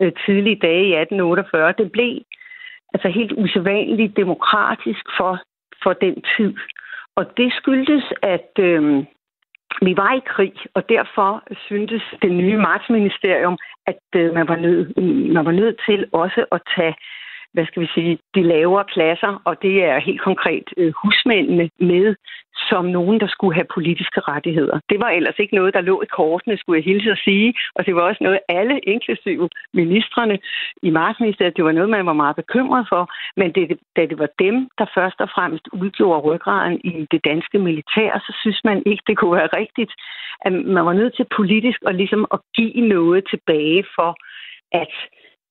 øh, tidlige dage i 1848, det blev altså helt usædvanligt demokratisk for for den tid. Og det skyldtes, at øh, vi var i krig, og derfor syntes det nye martsministerium, at øh, man, var nød, man var nødt til også at tage hvad skal vi sige, de lavere klasser, og det er helt konkret øh, husmændene med som nogen, der skulle have politiske rettigheder. Det var ellers ikke noget, der lå i kortene, skulle jeg hilse at sige, og det var også noget, alle, inklusive ministerne i Marksministeriet, det var noget, man var meget bekymret for, men det, da det var dem, der først og fremmest udgjorde ryggraden i det danske militær, så synes man ikke, det kunne være rigtigt, at man var nødt til politisk at ligesom at give noget tilbage for, at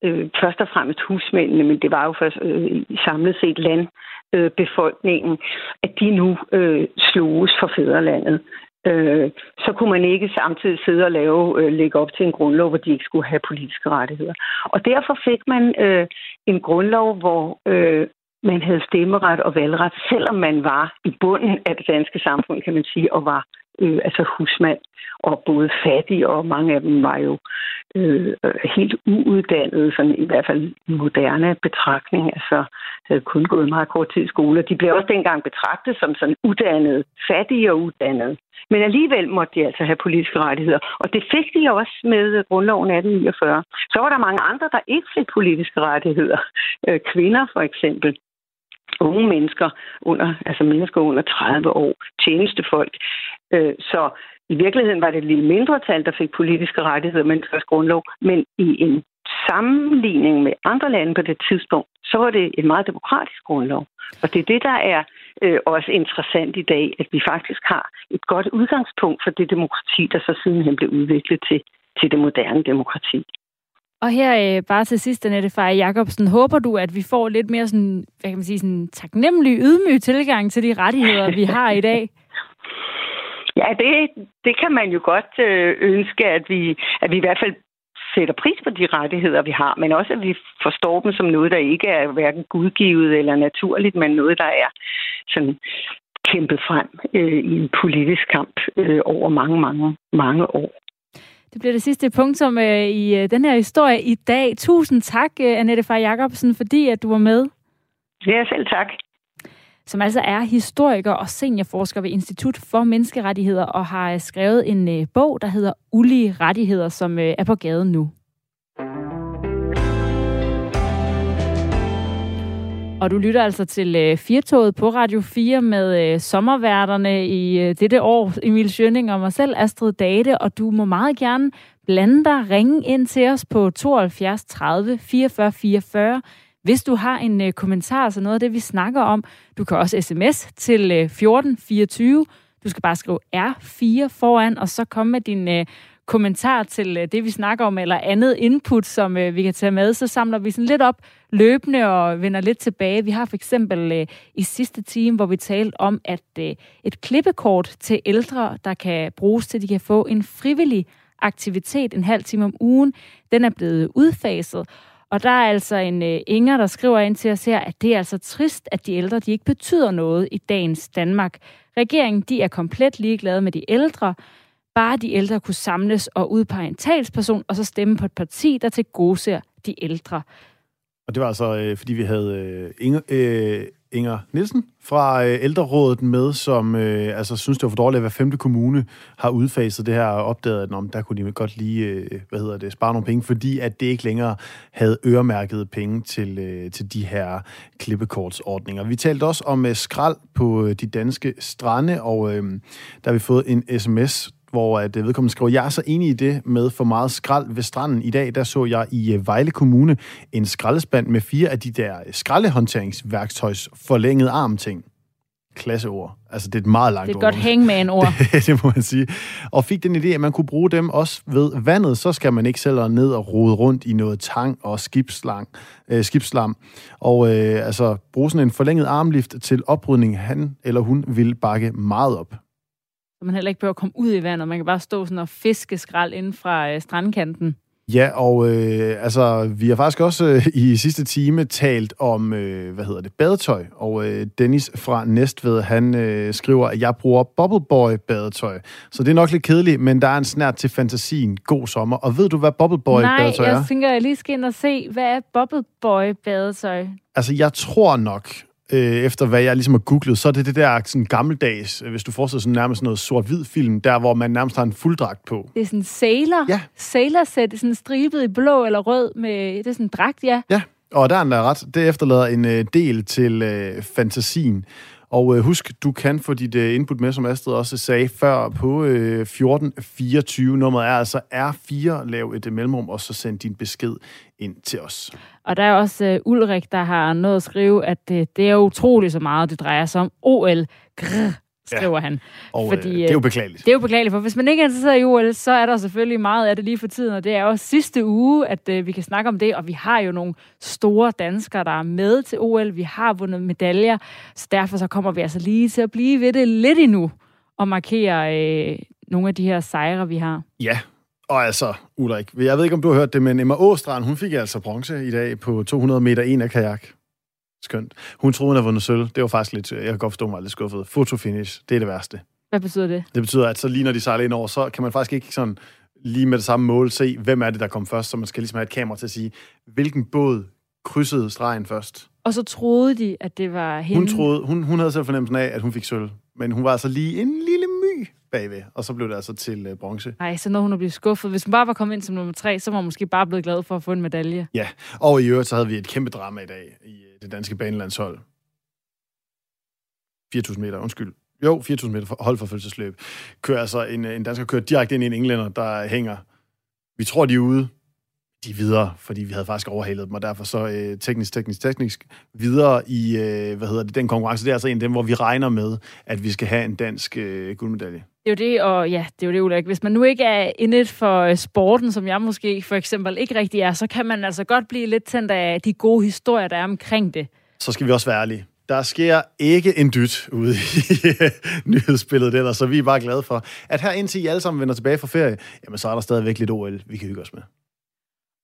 øh, først og fremmest husmændene, men det var jo først øh, samlet set landbefolkningen, øh, at de nu øh, sloges for fædrelandet. Øh, så kunne man ikke samtidig sidde og lave, øh, lægge op til en grundlov, hvor de ikke skulle have politiske rettigheder. Og derfor fik man øh, en grundlov, hvor øh, man havde stemmeret og valgret, selvom man var i bunden af det danske samfund, kan man sige, og var øh, Øh, altså husmand, og både fattige, og mange af dem var jo øh, helt uuddannede, sådan i hvert fald moderne betragtning, altså havde kun gået meget kort tid i skole. De blev også dengang betragtet som sådan uddannede, fattige og uddannede. Men alligevel måtte de altså have politiske rettigheder, og det fik de også med grundloven 1849. Så var der mange andre, der ikke fik politiske rettigheder. Øh, kvinder for eksempel unge mennesker under, altså mennesker under 30 år, tjenestefolk. Øh, så i virkeligheden var det et lille mindretal, der fik politiske rettigheder med en grundlov, men i en sammenligning med andre lande på det tidspunkt, så var det et meget demokratisk grundlov. Og det er det, der er øh, også interessant i dag, at vi faktisk har et godt udgangspunkt for det demokrati, der så sidenhen blev udviklet til, til det moderne demokrati. Og her øh, bare til sidst, Annette Faye Jacobsen, håber du, at vi får lidt mere sådan, hvad kan man sige, sådan taknemmelig, ydmyg tilgang til de rettigheder, vi har i dag? Ja, det, det kan man jo godt øh, ønske, at vi, at vi i hvert fald sætter pris på de rettigheder, vi har, men også at vi forstår dem som noget, der ikke er hverken gudgivet eller naturligt, men noget, der er sådan kæmpet frem øh, i en politisk kamp øh, over mange, mange, mange år. Det bliver det sidste punktum øh, i øh, den her historie i dag. Tusind tak, øh, Annette Far Jacobsen, fordi at du var med. Ja, selv tak. Som altså er historiker og seniorforsker ved Institut for Menneskerettigheder og har skrevet en øh, bog, der hedder Ulige Rettigheder, som øh, er på gaden nu. Og du lytter altså til øh, Firtoget på Radio 4 med øh, sommerværterne i øh, dette år, Emil Schønning og mig selv, Astrid Date, og du må meget gerne blande dig, ringe ind til os på 72 30 44 44, hvis du har en øh, kommentar altså noget af det, vi snakker om. Du kan også sms til øh, 14 24. Du skal bare skrive R4 foran, og så komme med din øh, kommentar til øh, det, vi snakker om, eller andet input, som øh, vi kan tage med, så samler vi sådan lidt op løbende og vender lidt tilbage. Vi har for eksempel øh, i sidste time, hvor vi talte om, at øh, et klippekort til ældre, der kan bruges til, at de kan få en frivillig aktivitet en halv time om ugen, den er blevet udfaset. Og der er altså en øh, Inger, der skriver ind til os her, at det er altså trist, at de ældre de ikke betyder noget i dagens Danmark. Regeringen de er komplet ligeglade med de ældre, bare de ældre kunne samles og udpege en talsperson, og så stemme på et parti, der til gode ser de ældre. Og det var altså, øh, fordi vi havde øh, Inger, øh, Inger Nielsen fra øh, Ældrerådet med, som øh, altså, synes, det var for dårligt, at hver femte kommune har udfaset det her og opdaget, at om, der kunne de godt lige øh, hvad hedder det, spare nogle penge, fordi at det ikke længere havde øremærket penge til, øh, til de her klippekortsordninger. Vi talte også om øh, skrald på øh, de danske strande, og øh, der har vi fået en sms, hvor at øh, vedkommende skriver, jeg er så enig i det med for meget skrald ved stranden. I dag, der så jeg i øh, Vejle Kommune en skraldespand med fire af de der skraldehåndteringsværktøjs forlænget arm ting. Klasseord. Altså, det er et meget langt ord. Det er et godt hænge med en ord. det, det må man sige. Og fik den idé, at man kunne bruge dem også ved vandet, så skal man ikke selv ned og rode rundt i noget tang og skibslang, øh, skibslam. Og øh, altså, bruge sådan en forlænget armlift til oprydning, han eller hun vil bakke meget op. Så man heller ikke behøver at komme ud i vandet. Man kan bare stå sådan og fiske skrald inden fra øh, strandkanten. Ja, og øh, altså, vi har faktisk også øh, i sidste time talt om, øh, hvad hedder det, badetøj. Og øh, Dennis fra Næstved, han øh, skriver, at jeg bruger Bubbleboy badetøj. Så det er nok lidt kedeligt, men der er en snært til fantasien. God sommer. Og ved du, hvad Bubbleboy badetøj er? Nej, jeg tænker, jeg lige skal ind og se, hvad er Bubbleboy badetøj? Altså, jeg tror nok, øh, efter hvad jeg ligesom har googlet, så er det det der sådan gammeldags, øh, hvis du forestiller sådan nærmest noget sort-hvid film, der hvor man nærmest har en fulddragt på. Det er sådan sailor. Ja. Sailor sæt, sådan stribet i blå eller rød med, det er sådan en dragt, ja. Ja, og der er en der er ret. Det efterlader en øh, del til øh, fantasien. Og øh, husk, du kan få dit øh, input med, som Astrid også sagde før, på øh, 1424. Nummeret er altså R4. Lav et øh, mellemrum, og så send din besked ind til os. Og der er også øh, Ulrik, der har noget at skrive, at øh, det er utroligt så meget, det drejer sig om OL. Grr, skriver ja. han. Og Fordi, øh, det er jo beklageligt. Det er jo beklageligt, for hvis man ikke er interesseret i OL, så er der selvfølgelig meget af det lige for tiden, og det er også sidste uge, at øh, vi kan snakke om det, og vi har jo nogle store danskere, der er med til OL. Vi har vundet medaljer, så derfor så kommer vi altså lige til at blive ved det lidt endnu, og markere øh, nogle af de her sejre, vi har. Ja, og altså, Ulrik, jeg ved ikke, om du har hørt det, men Emma Åstrand, hun fik altså bronze i dag på 200 meter en af kajak. Skønt. Hun troede, hun havde vundet sølv. Det var faktisk lidt, jeg kan godt forstå mig lidt skuffet. Fotofinish, det er det værste. Hvad betyder det? Det betyder, at så lige når de sejler ind over, så kan man faktisk ikke sådan lige med det samme mål se, hvem er det, der kom først, så man skal ligesom have et kamera til at sige, hvilken båd krydsede stregen først. Og så troede de, at det var hende. Hun, troede, hun, hun havde selv fornemmelsen af, at hun fik sølv, men hun var altså lige en lille my bagved, og så blev det altså til uh, bronze. Nej, så når hun er blevet skuffet. Hvis hun bare var kommet ind som nummer tre, så var hun måske bare blevet glad for at få en medalje. Ja, og i øvrigt så havde vi et kæmpe drama i dag i uh, det danske banelandshold. 4.000 meter, undskyld. Jo, 4.000 meter for, hold for fødselsløb. Kører altså en, en dansker kører direkte ind i en englænder, der hænger. Vi tror, de er ude. De er videre, fordi vi havde faktisk overhalet dem, og derfor så øh, teknisk, teknisk, teknisk videre i, øh, hvad hedder det, den konkurrence. Det er altså en af dem, hvor vi regner med, at vi skal have en dansk øh, guldmedalje. Det er jo det, og ja, det er jo det, Ulrik. Hvis man nu ikke er inde for øh, sporten, som jeg måske for eksempel ikke rigtig er, så kan man altså godt blive lidt tændt af de gode historier, der er omkring det. Så skal vi også være ærlige. Der sker ikke en dyt ude i nyhedsbilledet ellers, så vi er bare glade for, at her indtil I alle sammen vender tilbage fra ferie, jamen så er der stadigvæk lidt OL, vi kan hygge os med.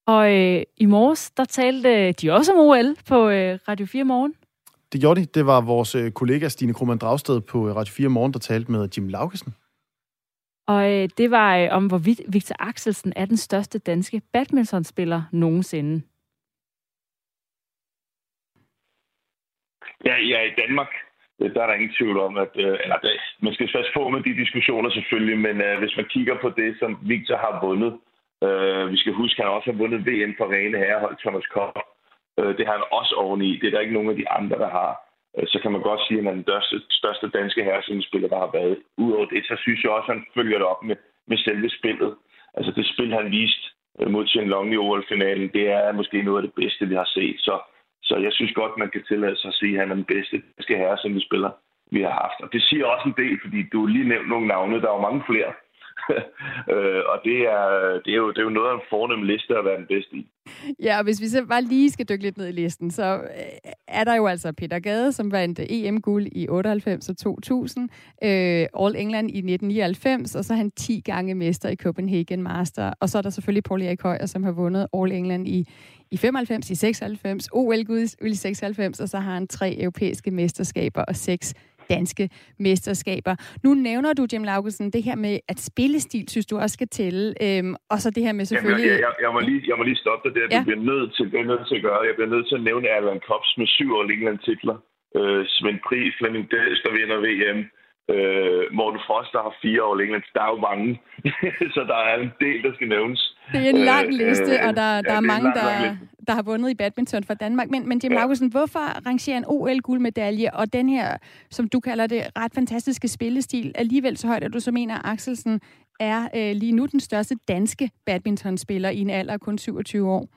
Og øh, i morges, der talte de også om OL på øh, Radio 4 Morgen. Det gjorde de. Det var vores øh, kollega Stine Krohmann Dragsted på øh, Radio 4 Morgen, der talte med Jim Laugesen. Og øh, det var øh, om, hvorvidt Victor Axelsen er den største danske badmintonspiller nogensinde. Ja, ja, i Danmark, øh, der er der ingen tvivl om, at øh, eller, man skal passe på med de diskussioner selvfølgelig, men øh, hvis man kigger på det, som Victor har vundet, øh, vi skal huske, at han også har vundet VM for rene herrehold, Thomas Kopp. Øh, det har han også oveni. Det er der ikke nogen af de andre, der har. Øh, så kan man godt sige, at han er den største, største danske herresindspiller, der har været. Udover det, så synes jeg også, at han følger det op med, med selve spillet. Altså det spil, han viste øh, mod Chen Long i OL-finalen, det er måske noget af det bedste, vi har set. Så så jeg synes godt, man kan tillade sig at sige, at han er den bedste danske herre, som vi spiller, vi har haft. Og det siger også en del, fordi du lige nævnt nogle navne. Der er jo mange flere. øh, og det er, det, er jo, det er jo noget af en fornem liste at være den bedste i. Ja, og hvis vi så bare lige skal dykke lidt ned i listen, så øh, er der jo altså Peter Gade, som vandt EM-guld i 98 og 2000, øh, All England i 1999, og så er han 10 gange mester i Copenhagen Master. Og så er der selvfølgelig Paul Erik Højer, som har vundet All England i, i 95, i 96, OL-guld i 96, og så har han tre europæiske mesterskaber og seks danske mesterskaber. Nu nævner du, Jim Laugesen, det her med, at spillestil, synes du også skal tælle, øhm, og så det her med selvfølgelig... Jamen, jeg, jeg, jeg, må lige, jeg må lige stoppe dig der. Ja. Du bliver nødt til, det er nødt til at gøre. Jeg bliver nødt til at nævne Allan Kops med syv år England-titler. Øh, Svend Pri, Flemming Dæs, der vinder VM. Øh, Morten Frost, der har fire år England. Der er jo mange, så der er en del, der skal nævnes. Det er en lang øh, liste, øh, og der, der ja, er mange, er lang, der, der har vundet i badminton for Danmark. Men, men Jim ja. Augusten, hvorfor rangerer en OL-guldmedalje og den her, som du kalder det, ret fantastiske spillestil, alligevel så højt, at du så mener, at Axelsen er øh, lige nu den største danske badmintonspiller i en alder af kun 27 år?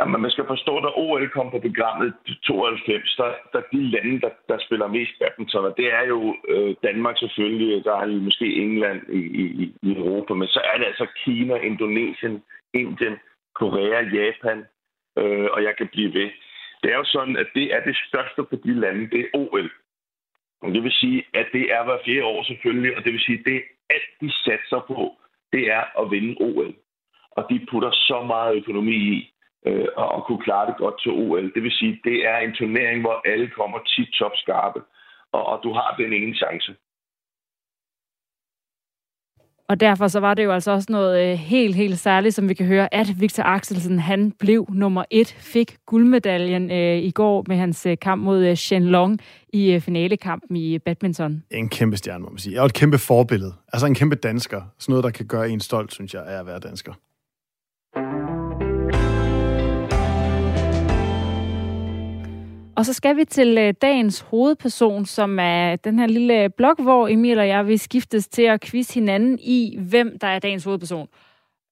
Jamen, man skal forstå, at OL kom på programmet 92, der, der de lande, der, der spiller mest badminton, og det er jo øh, Danmark selvfølgelig, der er måske England i, i, i Europa, men så er det altså Kina, Indonesien, Indien, Korea, Japan, øh, og jeg kan blive ved. Det er jo sådan, at det er det største på de lande, det er OL. Og det vil sige, at det er hver fjerde år selvfølgelig, og det vil sige, at det er alt, de satser på, det er at vinde OL. Og de putter så meget økonomi i, øh, og kunne klare det godt til OL. Det vil sige, det er en turnering, hvor alle kommer tit top skarpe, og, og du har den ene chance. Og derfor så var det jo altså også noget øh, helt, helt særligt, som vi kan høre, at Victor Axelsen, han blev nummer et, fik guldmedaljen øh, i går med hans øh, kamp mod øh, Shen Long i øh, finalekampen i badminton. En kæmpe stjerne, må man sige. Og et kæmpe forbillede. Altså en kæmpe dansker. Sådan noget, der kan gøre en stolt, synes jeg, er at være dansker. Og så skal vi til øh, dagens hovedperson, som er den her lille blog, hvor Emil og jeg vil skiftes til at quizze hinanden i, hvem der er dagens hovedperson.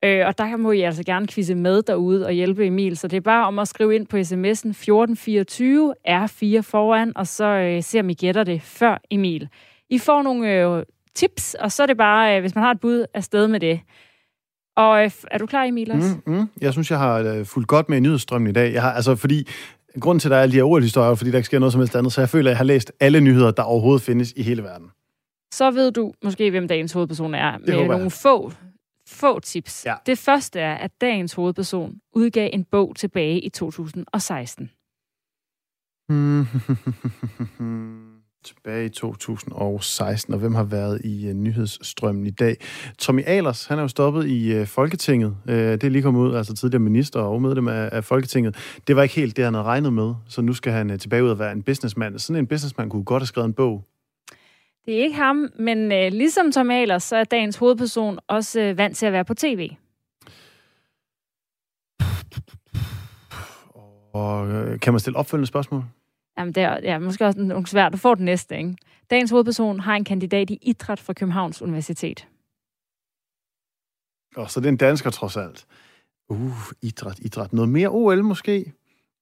Øh, og der må I altså gerne quizze med derude og hjælpe Emil. Så det er bare om at skrive ind på sms'en 1424 R4 foran, og så øh, se om I gætter det før Emil. I får nogle øh, tips, og så er det bare, øh, hvis man har et bud, afsted med det. Og øh, er du klar, Emil, også? Mm, mm. Jeg synes, jeg har øh, fulgt godt med i nyhedsstrømmen i dag. Jeg har, altså, fordi grunden til, at der er alle de her OL-historier, fordi der ikke sker noget som helst andet, så jeg føler, at jeg har læst alle nyheder, der overhovedet findes i hele verden. Så ved du måske, hvem dagens hovedperson er, med nogle få, få tips. Ja. Det første er, at dagens hovedperson udgav en bog tilbage i 2016. Tilbage i 2016, og hvem har været i uh, nyhedsstrømmen i dag? Tommy Ahlers, han er jo stoppet i uh, Folketinget. Uh, det er lige kommet ud, altså tidligere minister og medlem af, af Folketinget. Det var ikke helt det, han havde regnet med, så nu skal han uh, tilbage ud og være en businessman. Sådan en businessman kunne godt have skrevet en bog. Det er ikke ham, men øh, ligesom Tom Ahlers, så er dagens hovedperson også øh, vant til at være på tv. Og uh, kan man stille opfølgende spørgsmål? Jamen, det er ja, måske også nogle svært. Du får den næste, ikke? Dagens hovedperson har en kandidat i idræt fra Københavns Universitet. Og så det er en dansker trods alt. Uh, idræt, idræt. Noget mere OL måske?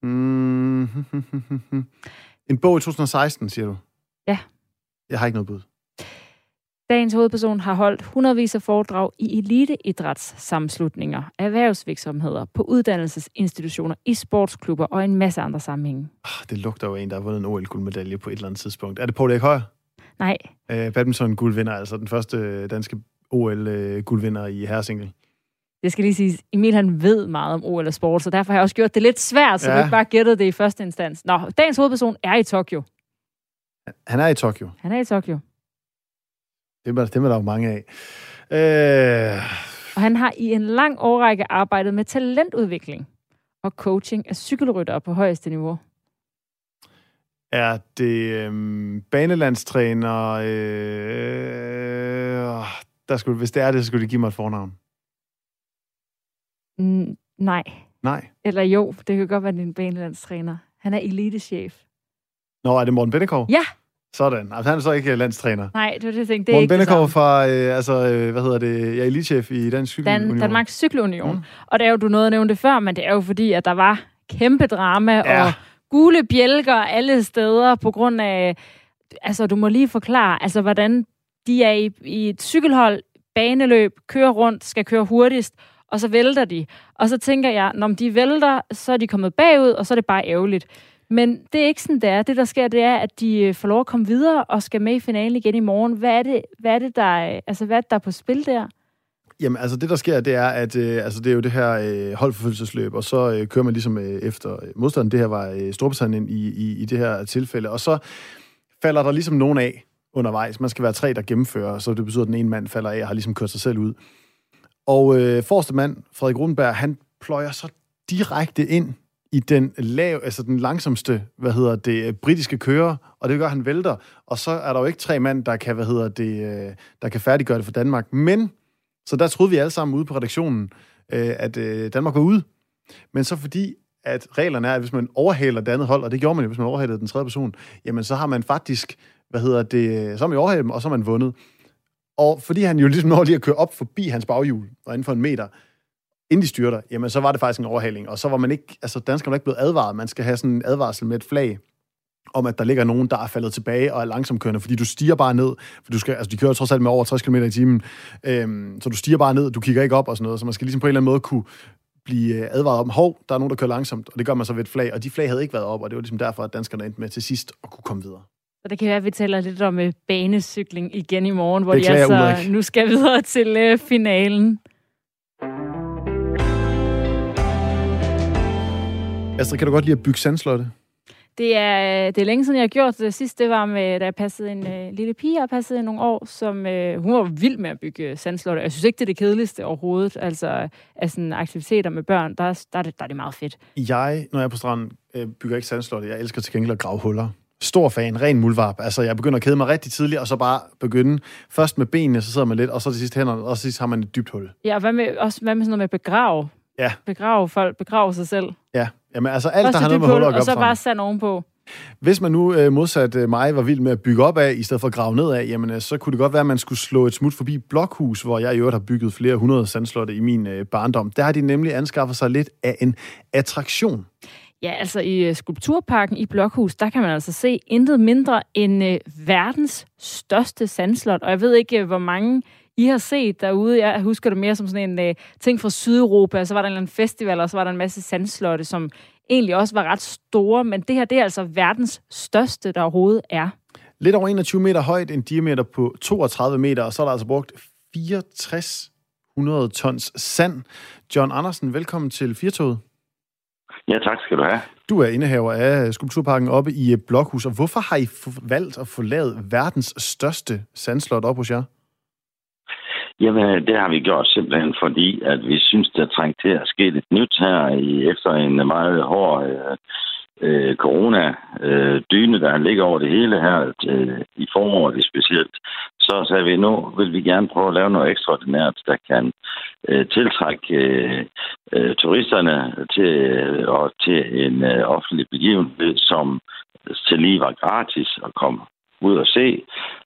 Mm. En bog i 2016, siger du? Ja. Jeg har ikke noget bud. Dagens hovedperson har holdt hundredvis af foredrag i eliteidrætssammenslutninger, erhvervsvirksomheder, på uddannelsesinstitutioner, i sportsklubber og en masse andre sammenhænge. Ah, Det lugter jo en, der har vundet en OL-guldmedalje på et eller andet tidspunkt. Er det Paul Erik Højer? Nej, Uh, badminton-guldvinder, altså den første øh, danske OL-guldvinder i herresingle. det skal lige siges, Emil han ved meget om OL og sport, så derfor har jeg også gjort det lidt svært, så Ja. du ikke bare gættede det i første instans. Nå, dagens hovedperson er i Tokyo. Han er i Tokyo. Han er i Tokyo. Det er, dem er der jo mange af. Uh, Og han har i en lang årrække arbejdet med talentudvikling og coaching af cykelryttere på højeste niveau. er det øhm, banelandstræner? Øh, der skulle, hvis det er det, så skulle de give mig et fornavn. Mm, nej. Nej. Eller jo, det kan godt være, en banelandstræner. Han er elitechef. Nå, er det Morten Bennekov? Ja. Sådan. Altså, han er så ikke øh, landstræner. Nej, det var det, jeg tænkte. Det er Morten Bennekov fra, øh, altså, øh, hvad hedder det, jeg er elitechef i Dansk Cykelunion. Dan, Danmarks Cykelunion. Mm. Og det er jo, du nåede at nævne det før, men det er jo fordi, at der var kæmpe drama Ja. og gule bjælker alle steder på grund af... Altså, du må lige forklare, altså, hvordan de er i, i et cykelhold, baneløb, kører rundt, skal køre hurtigst, og så vælter de. Og så tænker jeg, når de vælter, så er de kommet bagud, og så er det bare ærgerligt. Men det er ikke sådan, det er. Det, der sker, det er, at de øh, får lov at komme videre og skal med i finalen igen i morgen. Hvad er det, hvad er det, der, øh, altså, hvad er det, der er på spil der? Jamen, altså det, der sker, det er, at øh, altså, det er jo det her øh, holdforfølgelsesløb, og så øh, kører man ligesom øh, efter modstanden. Det her var øh, Storbritannien i, i, i det her tilfælde. Og så falder der ligesom nogen af undervejs. Man skal være tre, der gennemfører, så det betyder, at den ene mand falder af og har ligesom kørt sig selv ud. Og øh, forreste mand, Frederik Runberg, han pløjer så direkte ind i den lav, altså den langsomste, hvad hedder det, øh, britiske kører, og det gør, at han vælter. Og så er der jo ikke tre mand, der kan, hvad hedder det, øh, der kan færdiggøre det for Danmark. Men, så der troede vi alle sammen ude på redaktionen, øh, at Danmark var ude. Men så fordi, at reglerne er, at hvis man overhaler det andet hold, og det gjorde man jo, hvis man overhalede den tredje person, jamen så har man faktisk, hvad hedder det, så har man overhalet dem, og så har man vundet. Og fordi han jo ligesom når lige at køre op forbi hans baghjul, og inden for en meter, inden de styrter, jamen så var det faktisk en overhaling. Og så var man ikke, altså danskerne var ikke blevet advaret. Man skal have sådan en advarsel med et flag, om at der ligger nogen, der er faldet tilbage og er langsomkørende, fordi du stiger bare ned, for du skal, altså de kører trods alt med over 60 km i timen, øhm, så du stiger bare ned, du kigger ikke op og sådan noget, så man skal ligesom på en eller anden måde kunne blive øh, advaret om, hov, der er nogen, der kører langsomt, og det gør man så ved et flag, og de flag havde ikke været op, og det var ligesom derfor, at danskerne endte med til sidst at kunne komme videre. Så det kan være, at vi taler lidt om øh, banecykling igen i morgen, hvor de Beklager, altså Ulrik. nu skal videre til øh, finalen. Astrid, kan du godt lide at bygge sandslotte? Det er, det er længe siden, jeg har gjort det. Sidst det var med, da jeg passede en øh, lille pige, og passede i nogle år, som øh, hun var vild med at bygge sandslotte. Jeg synes ikke, det er det kedeligste overhovedet. Altså, af sådan aktiviteter med børn, der, der, er det, der er det meget fedt. Jeg, når jeg er på stranden, øh, bygger ikke sandslotte. Jeg elsker til gengæld at grave huller. Stor fan, ren muldvarp. Altså, jeg begynder at kede mig rigtig tidligt, og så bare begynde først med benene, så sidder man lidt, og så til sidst hænderne, og så sidst har man et dybt hul. Ja, og hvad med, også, hvad med sådan noget med begrav? Ja. Begrave folk, begrave sig selv. Ja, Jamen, altså alt, Først der har et noget med huller hul, at og gøre så på bare sand ovenpå. Hvis man nu øh, modsat øh, mig var vild med at bygge op af, i stedet for at grave ned af, jamen øh, så kunne det godt være, at man skulle slå et smut forbi Blokhus, hvor jeg i øvrigt har bygget flere hundrede sandslotte i min øh, barndom. Der har de nemlig anskaffet sig lidt af en attraktion. Ja, altså i øh, Skulpturparken i Blokhus, der kan man altså se intet mindre end øh, verdens største sandslot. Og jeg ved ikke, øh, hvor mange I har set derude. Jeg husker det mere som sådan en øh, ting fra Sydeuropa. Så var der en eller anden festival, og så var der en masse sandslotte, som egentlig også var ret store. Men det her, det er altså verdens største, der overhovedet er. Lidt over 21 meter højt, en diameter på 32 meter, og så er der altså brugt 6400 tons sand. John Andersen, velkommen til Firtoget. Ja, tak skal du have. Du er indehaver af Skulpturparken oppe i Blokhus, og hvorfor har I valgt at få lavet verdens største sandslot op hos jer? Jamen, det har vi gjort simpelthen fordi, at vi synes, der trængte til at ske lidt nyt her i, efter en meget hård øh, øh, corona-dyne, øh, der ligger over det hele her øh, i foråret specielt. Så sagde vi, nu vil vi gerne prøve at lave noget ekstraordinært, der kan øh, tiltrække øh, øh, turisterne til, øh, og til en øh, offentlig begivenhed, som til lige var gratis at komme ud og se.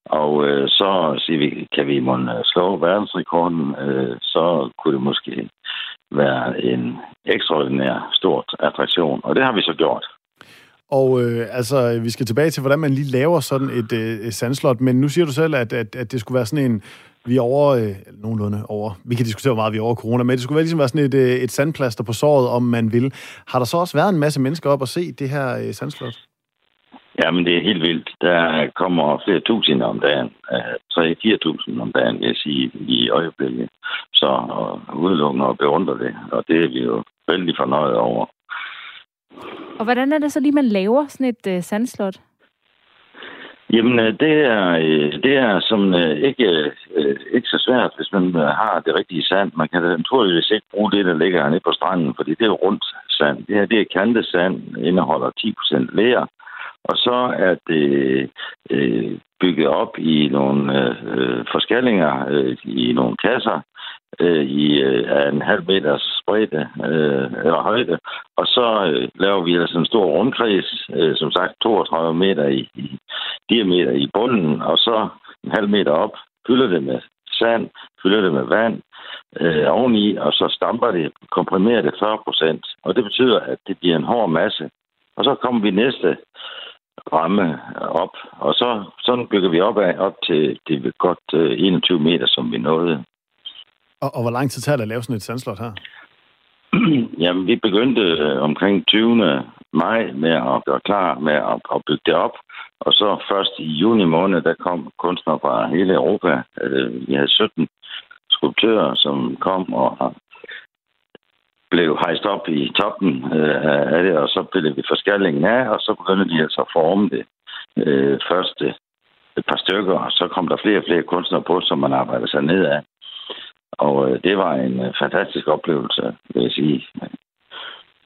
Og øh, så siger vi, kan vi måske øh, slå verdensrekorden, øh, så kunne det måske være en ekstraordinær stort attraktion. Og det har vi så gjort. Og øh, altså, vi skal tilbage til, hvordan man lige laver sådan et, øh, et sandslot, men nu siger du selv, at, at, at det skulle være sådan en, vi er over, øh, nogenlunde over, vi kan diskutere, hvor meget vi er over corona, men det skulle være ligesom være sådan et, øh, et sandplaster på såret, om man vil. Har der så også været en masse mennesker op og se det her øh, sandslot? Jamen, det er helt vildt. Der kommer flere tusinder om dagen. 3-4.000 om dagen, vil jeg sige, i øjeblikket. Så og udelukkende og beundre det. Og det er vi jo vældig fornøjet over. Og hvordan er det så lige, man laver sådan et øh, sandslot? Jamen, øh, det er, øh, det er som øh, ikke, øh, ikke så svært, hvis man øh, har det rigtige sand. Man kan naturligvis ikke bruge det, der ligger hernede på stranden, fordi det er jo rundt sand. Det her det er kantet sand, indeholder 10% ler, og så er det øh, bygget op i nogle øh, forskellinger, øh, i nogle kasser, øh, i øh, af en halv meters bredde øh, eller højde. Og så øh, laver vi altså en stor rundkreds, øh, som sagt 32 meter i, i diameter i bunden, og så en halv meter op, fylder det med sand, fylder det med vand øh, oveni, og så stamper det, komprimerer det 40 procent. Og det betyder, at det bliver en hård masse. Og så kommer vi næste ramme op, og så sådan bygger vi op af op til det godt øh, 21 meter, som vi nåede. Og, og hvor lang tid tager det at lave sådan et sandslot her? Jamen, vi begyndte øh, omkring 20. maj med at gøre klar med at, at bygge det op. Og så først i juni måned, der kom kunstnere fra hele Europa. Øh, Vi havde 17 skulptører, som kom og blev hejst op i toppen øh, af det, og så blev vi forskallingen af, og så begyndte de altså at forme det øh, første et par stykker, og så kom der flere og flere kunstnere på, som man arbejder sig ned af. Og øh, det var en øh, fantastisk oplevelse, vil jeg sige.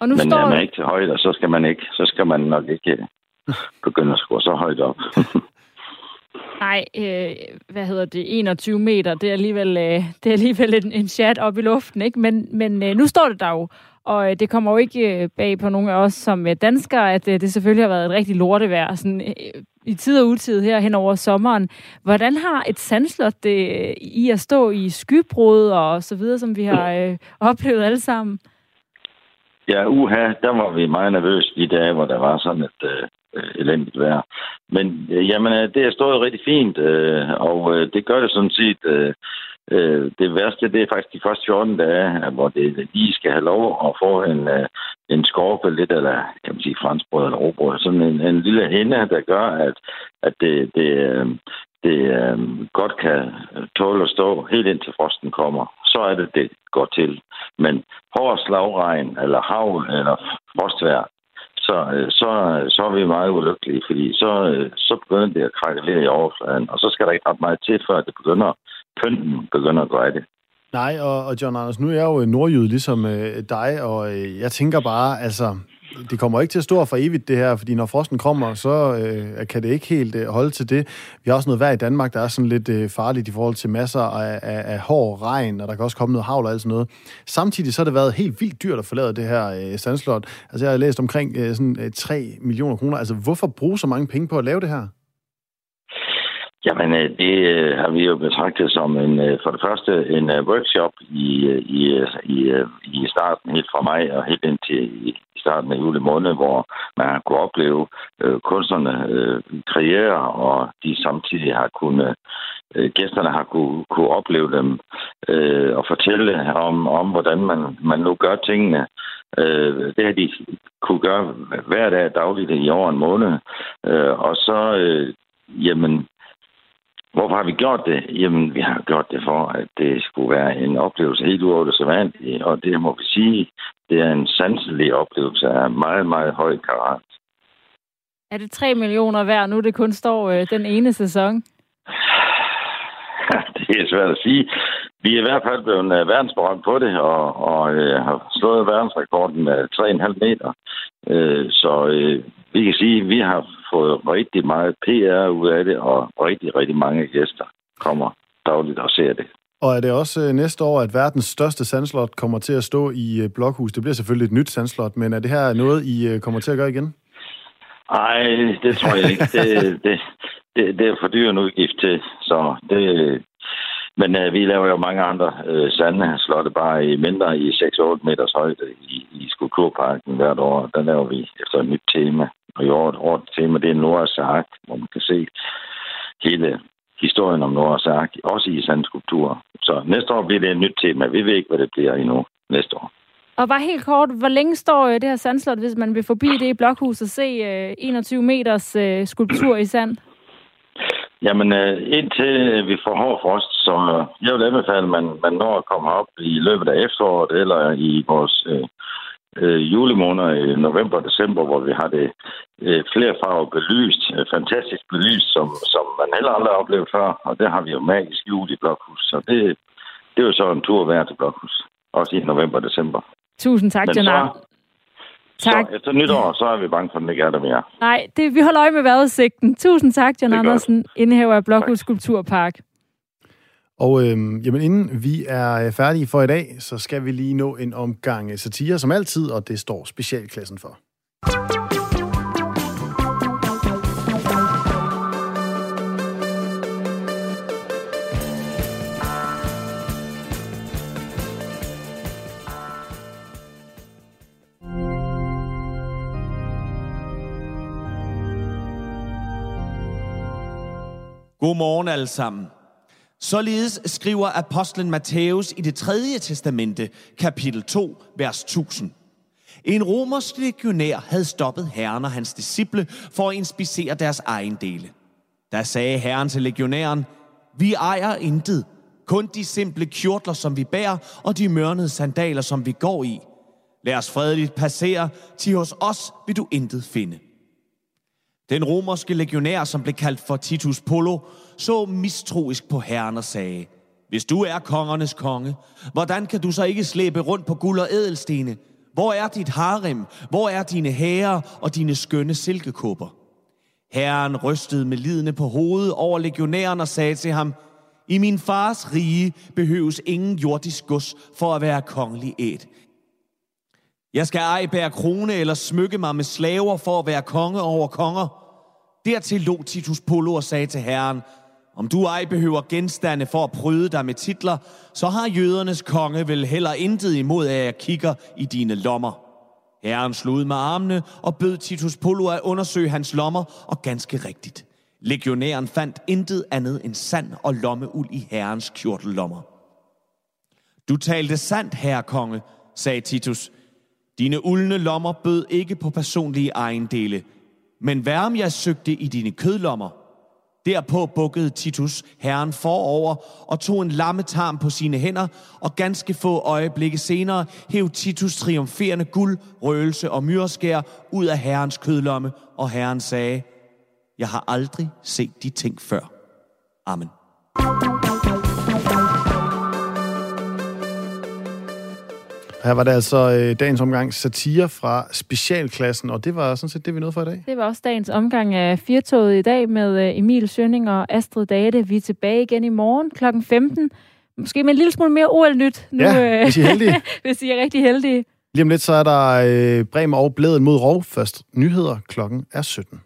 Og nu Men står er man ikke til højde, så skal man ikke, så skal man nok ikke øh, begynde at score så højt op. Nej, øh, hvad hedder det, 21 meter, det er alligevel, øh, det er alligevel en, en chat op i luften, ikke? Men, men øh, nu står det der jo, og øh, det kommer jo ikke øh, bag på nogen af os som øh, danskere, at øh, det selvfølgelig har været et rigtig lortevejr sådan, øh, i tid og utid her hen over sommeren. Hvordan har et sandslot det øh, i at stå i skybrud og så videre, som vi har øh, oplevet alle sammen? Ja, uha, der var vi meget nervøse de dage, hvor der var sådan et øh, øh, elendigt vejr. Men øh, jamen, øh, det er stået rigtig fint, øh, og øh, det gør det sådan set. Øh, øh, det værste, det er faktisk de første 14 dage, øh, hvor det lige skal have lov at få en, øh, en skorpe lidt, eller kan man sige franskbrød eller råbrød. Sådan en, en lille hende, der gør, at, at det, det, øh, det øh, godt kan tåle at stå helt indtil frosten kommer. Så er det, det går til. Men hård slagregn, eller hav, eller frostvær, så, øh, så, øh, så er vi meget ulykkelige, fordi så, øh, så begynder det at krakkelere i overfladen, og så skal der ikke ret meget til, før det begynder, pynten begynder at gå det. Nej, og, og John Anders, nu er jeg jo nordjyd ligesom øh, dig, og øh, jeg tænker bare, altså, det kommer ikke til at stå for evigt, det her, fordi når frosten kommer, så øh, kan det ikke helt øh, holde til det. Vi har også noget vejr i Danmark, der er sådan lidt øh, farligt i forhold til masser af, af, af hård regn, og der kan også komme noget havl og alt sådan noget. Samtidig så har det været helt vildt dyrt at forlade det her øh, sandslot. Altså jeg har læst omkring øh, sådan, øh, 3 millioner kroner. Altså hvorfor bruge så mange penge på at lave det her? Jamen, øh, det øh, har vi jo betragtet som en, øh, for det første en workshop i, i, i, i starten, helt fra mig og helt ind til starten af juli måned, hvor man har kunne opleve øh, kunstnerne øh, kreere, og de samtidig har kunnet, øh, gæsterne har kunne, kunne opleve dem øh, og fortælle om, om hvordan man, man nu gør tingene. Øh, det har de kunne gøre hver dag dagligt i over en måned. Øh, og så, øh, jamen, Hvorfor har vi gjort det? Jamen, vi har gjort det for, at det skulle være en oplevelse helt uover det og det må vi sige, det er en sanselig oplevelse af meget, meget høj karat. Er det 3 millioner værd, nu det kun står øh, den ene sæson? det er svært at sige. Vi er i hvert fald blevet uh, verdensberømt på det, og, og uh, har slået verdensrekorden med 3,5 meter. Uh, så uh, vi kan sige, at vi har fået rigtig meget PR ud af det, og rigtig, rigtig mange gæster kommer dagligt og ser det. Og er det også næste år, at verdens største sandslot kommer til at stå i Blokhus? Det bliver selvfølgelig et nyt sandslot, men er det her noget, I kommer til at gøre igen? Nej, det tror jeg ikke. Det, det, det, det er for dyr en udgift til, så det, men øh, vi laver jo mange andre øh, sande slotte, bare i mindre i 6-8 meters højde i, i Skulpturparken hvert år. Der laver vi efter et nyt tema. Og i år, årets tema, det er Noahs Ark, hvor man kan se hele historien om Noahs Ark, også i sandskulpturer. Så næste år bliver det et nyt tema. Vi ved ikke, hvad det bliver endnu næste år. Og bare helt kort, hvor længe står øh, det her sandslot, hvis man vil forbi det i Blokhuset og se øh, 21 meters øh, skulptur i sand? Jamen, øh, indtil vi får hård frost, så jeg vil anbefale, at man, man når at komme op i løbet af efteråret eller i vores øh, øh, julemåneder i november og december, hvor vi har det øh, flere farver belyst, øh, fantastisk belyst, som, som man heller aldrig har oplevet før. Og det har vi jo magisk jul i Blokhus. Så det, det er jo så en tur værd til Blokhus. Også i november og december. Tusind tak, Janar. Tak. Så efter nytår, så er vi bange for, at den ikke er der mere. Nej, det, vi holder øje med vejrudsigten. Tusind tak, John Andersen, indehaver af Blokhus Skulpturpark. Og øh, jamen, inden vi er færdige for i dag, så skal vi lige nå en omgang satire som altid, og det står specialklassen for. Godmorgen alle sammen. Således skriver apostlen Matthæus i det tredje testamente, kapitel 2, vers 1000. En romersk legionær havde stoppet herren og hans disciple for at inspicere deres egen dele. Der sagde herren til legionæren, vi ejer intet, kun de simple kjortler, som vi bærer, og de mørnede sandaler, som vi går i. Lad os fredeligt passere, til hos os vil du intet finde. Den romerske legionær, som blev kaldt for Titus Polo, så mistroisk på herren og sagde, Hvis du er kongernes konge, hvordan kan du så ikke slæbe rundt på guld og ædelstene? Hvor er dit harem? Hvor er dine hære og dine skønne silkekåber? Herren rystede med lidende på hovedet over legionæren og sagde til ham, I min fars rige behøves ingen jordisk gods for at være kongelig æt. Jeg skal ej bære krone eller smykke mig med slaver for at være konge over konger. Dertil lå Titus Polo og sagde til herren, om du ej behøver genstande for at pryde dig med titler, så har jødernes konge vel heller intet imod, at jeg kigger i dine lommer. Herren slog ud med armene og bød Titus Polo at undersøge hans lommer, og ganske rigtigt. Legionæren fandt intet andet end sand og lommeuld i herrens kjortellommer. Du talte sandt, herre konge, sagde Titus. Dine uldne lommer bød ikke på personlige ejendele, men værm jeg søgte i dine kødlommer? Derpå bukkede Titus herren forover og tog en lammetarm på sine hænder, og ganske få øjeblikke senere hæv Titus triumferende guld, røgelse og myrskær ud af herrens kødlomme, og herren sagde, Jeg har aldrig set de ting før. Amen. Her var det altså øh, dagens omgang satire fra specialklassen, og det var sådan set det, vi nåede for i dag. Det var også dagens omgang af Firtoget i dag med øh, Emil Sønning og Astrid Date. Vi er tilbage igen i morgen kl. 15. Måske med en lille smule mere OL-nyt. Nu, Ja, hvis I er heldige. hvis I er rigtig heldige. Lige om lidt, så er der øh, Bremer og Blæden mod Rov. Først nyheder. Klokken er 17.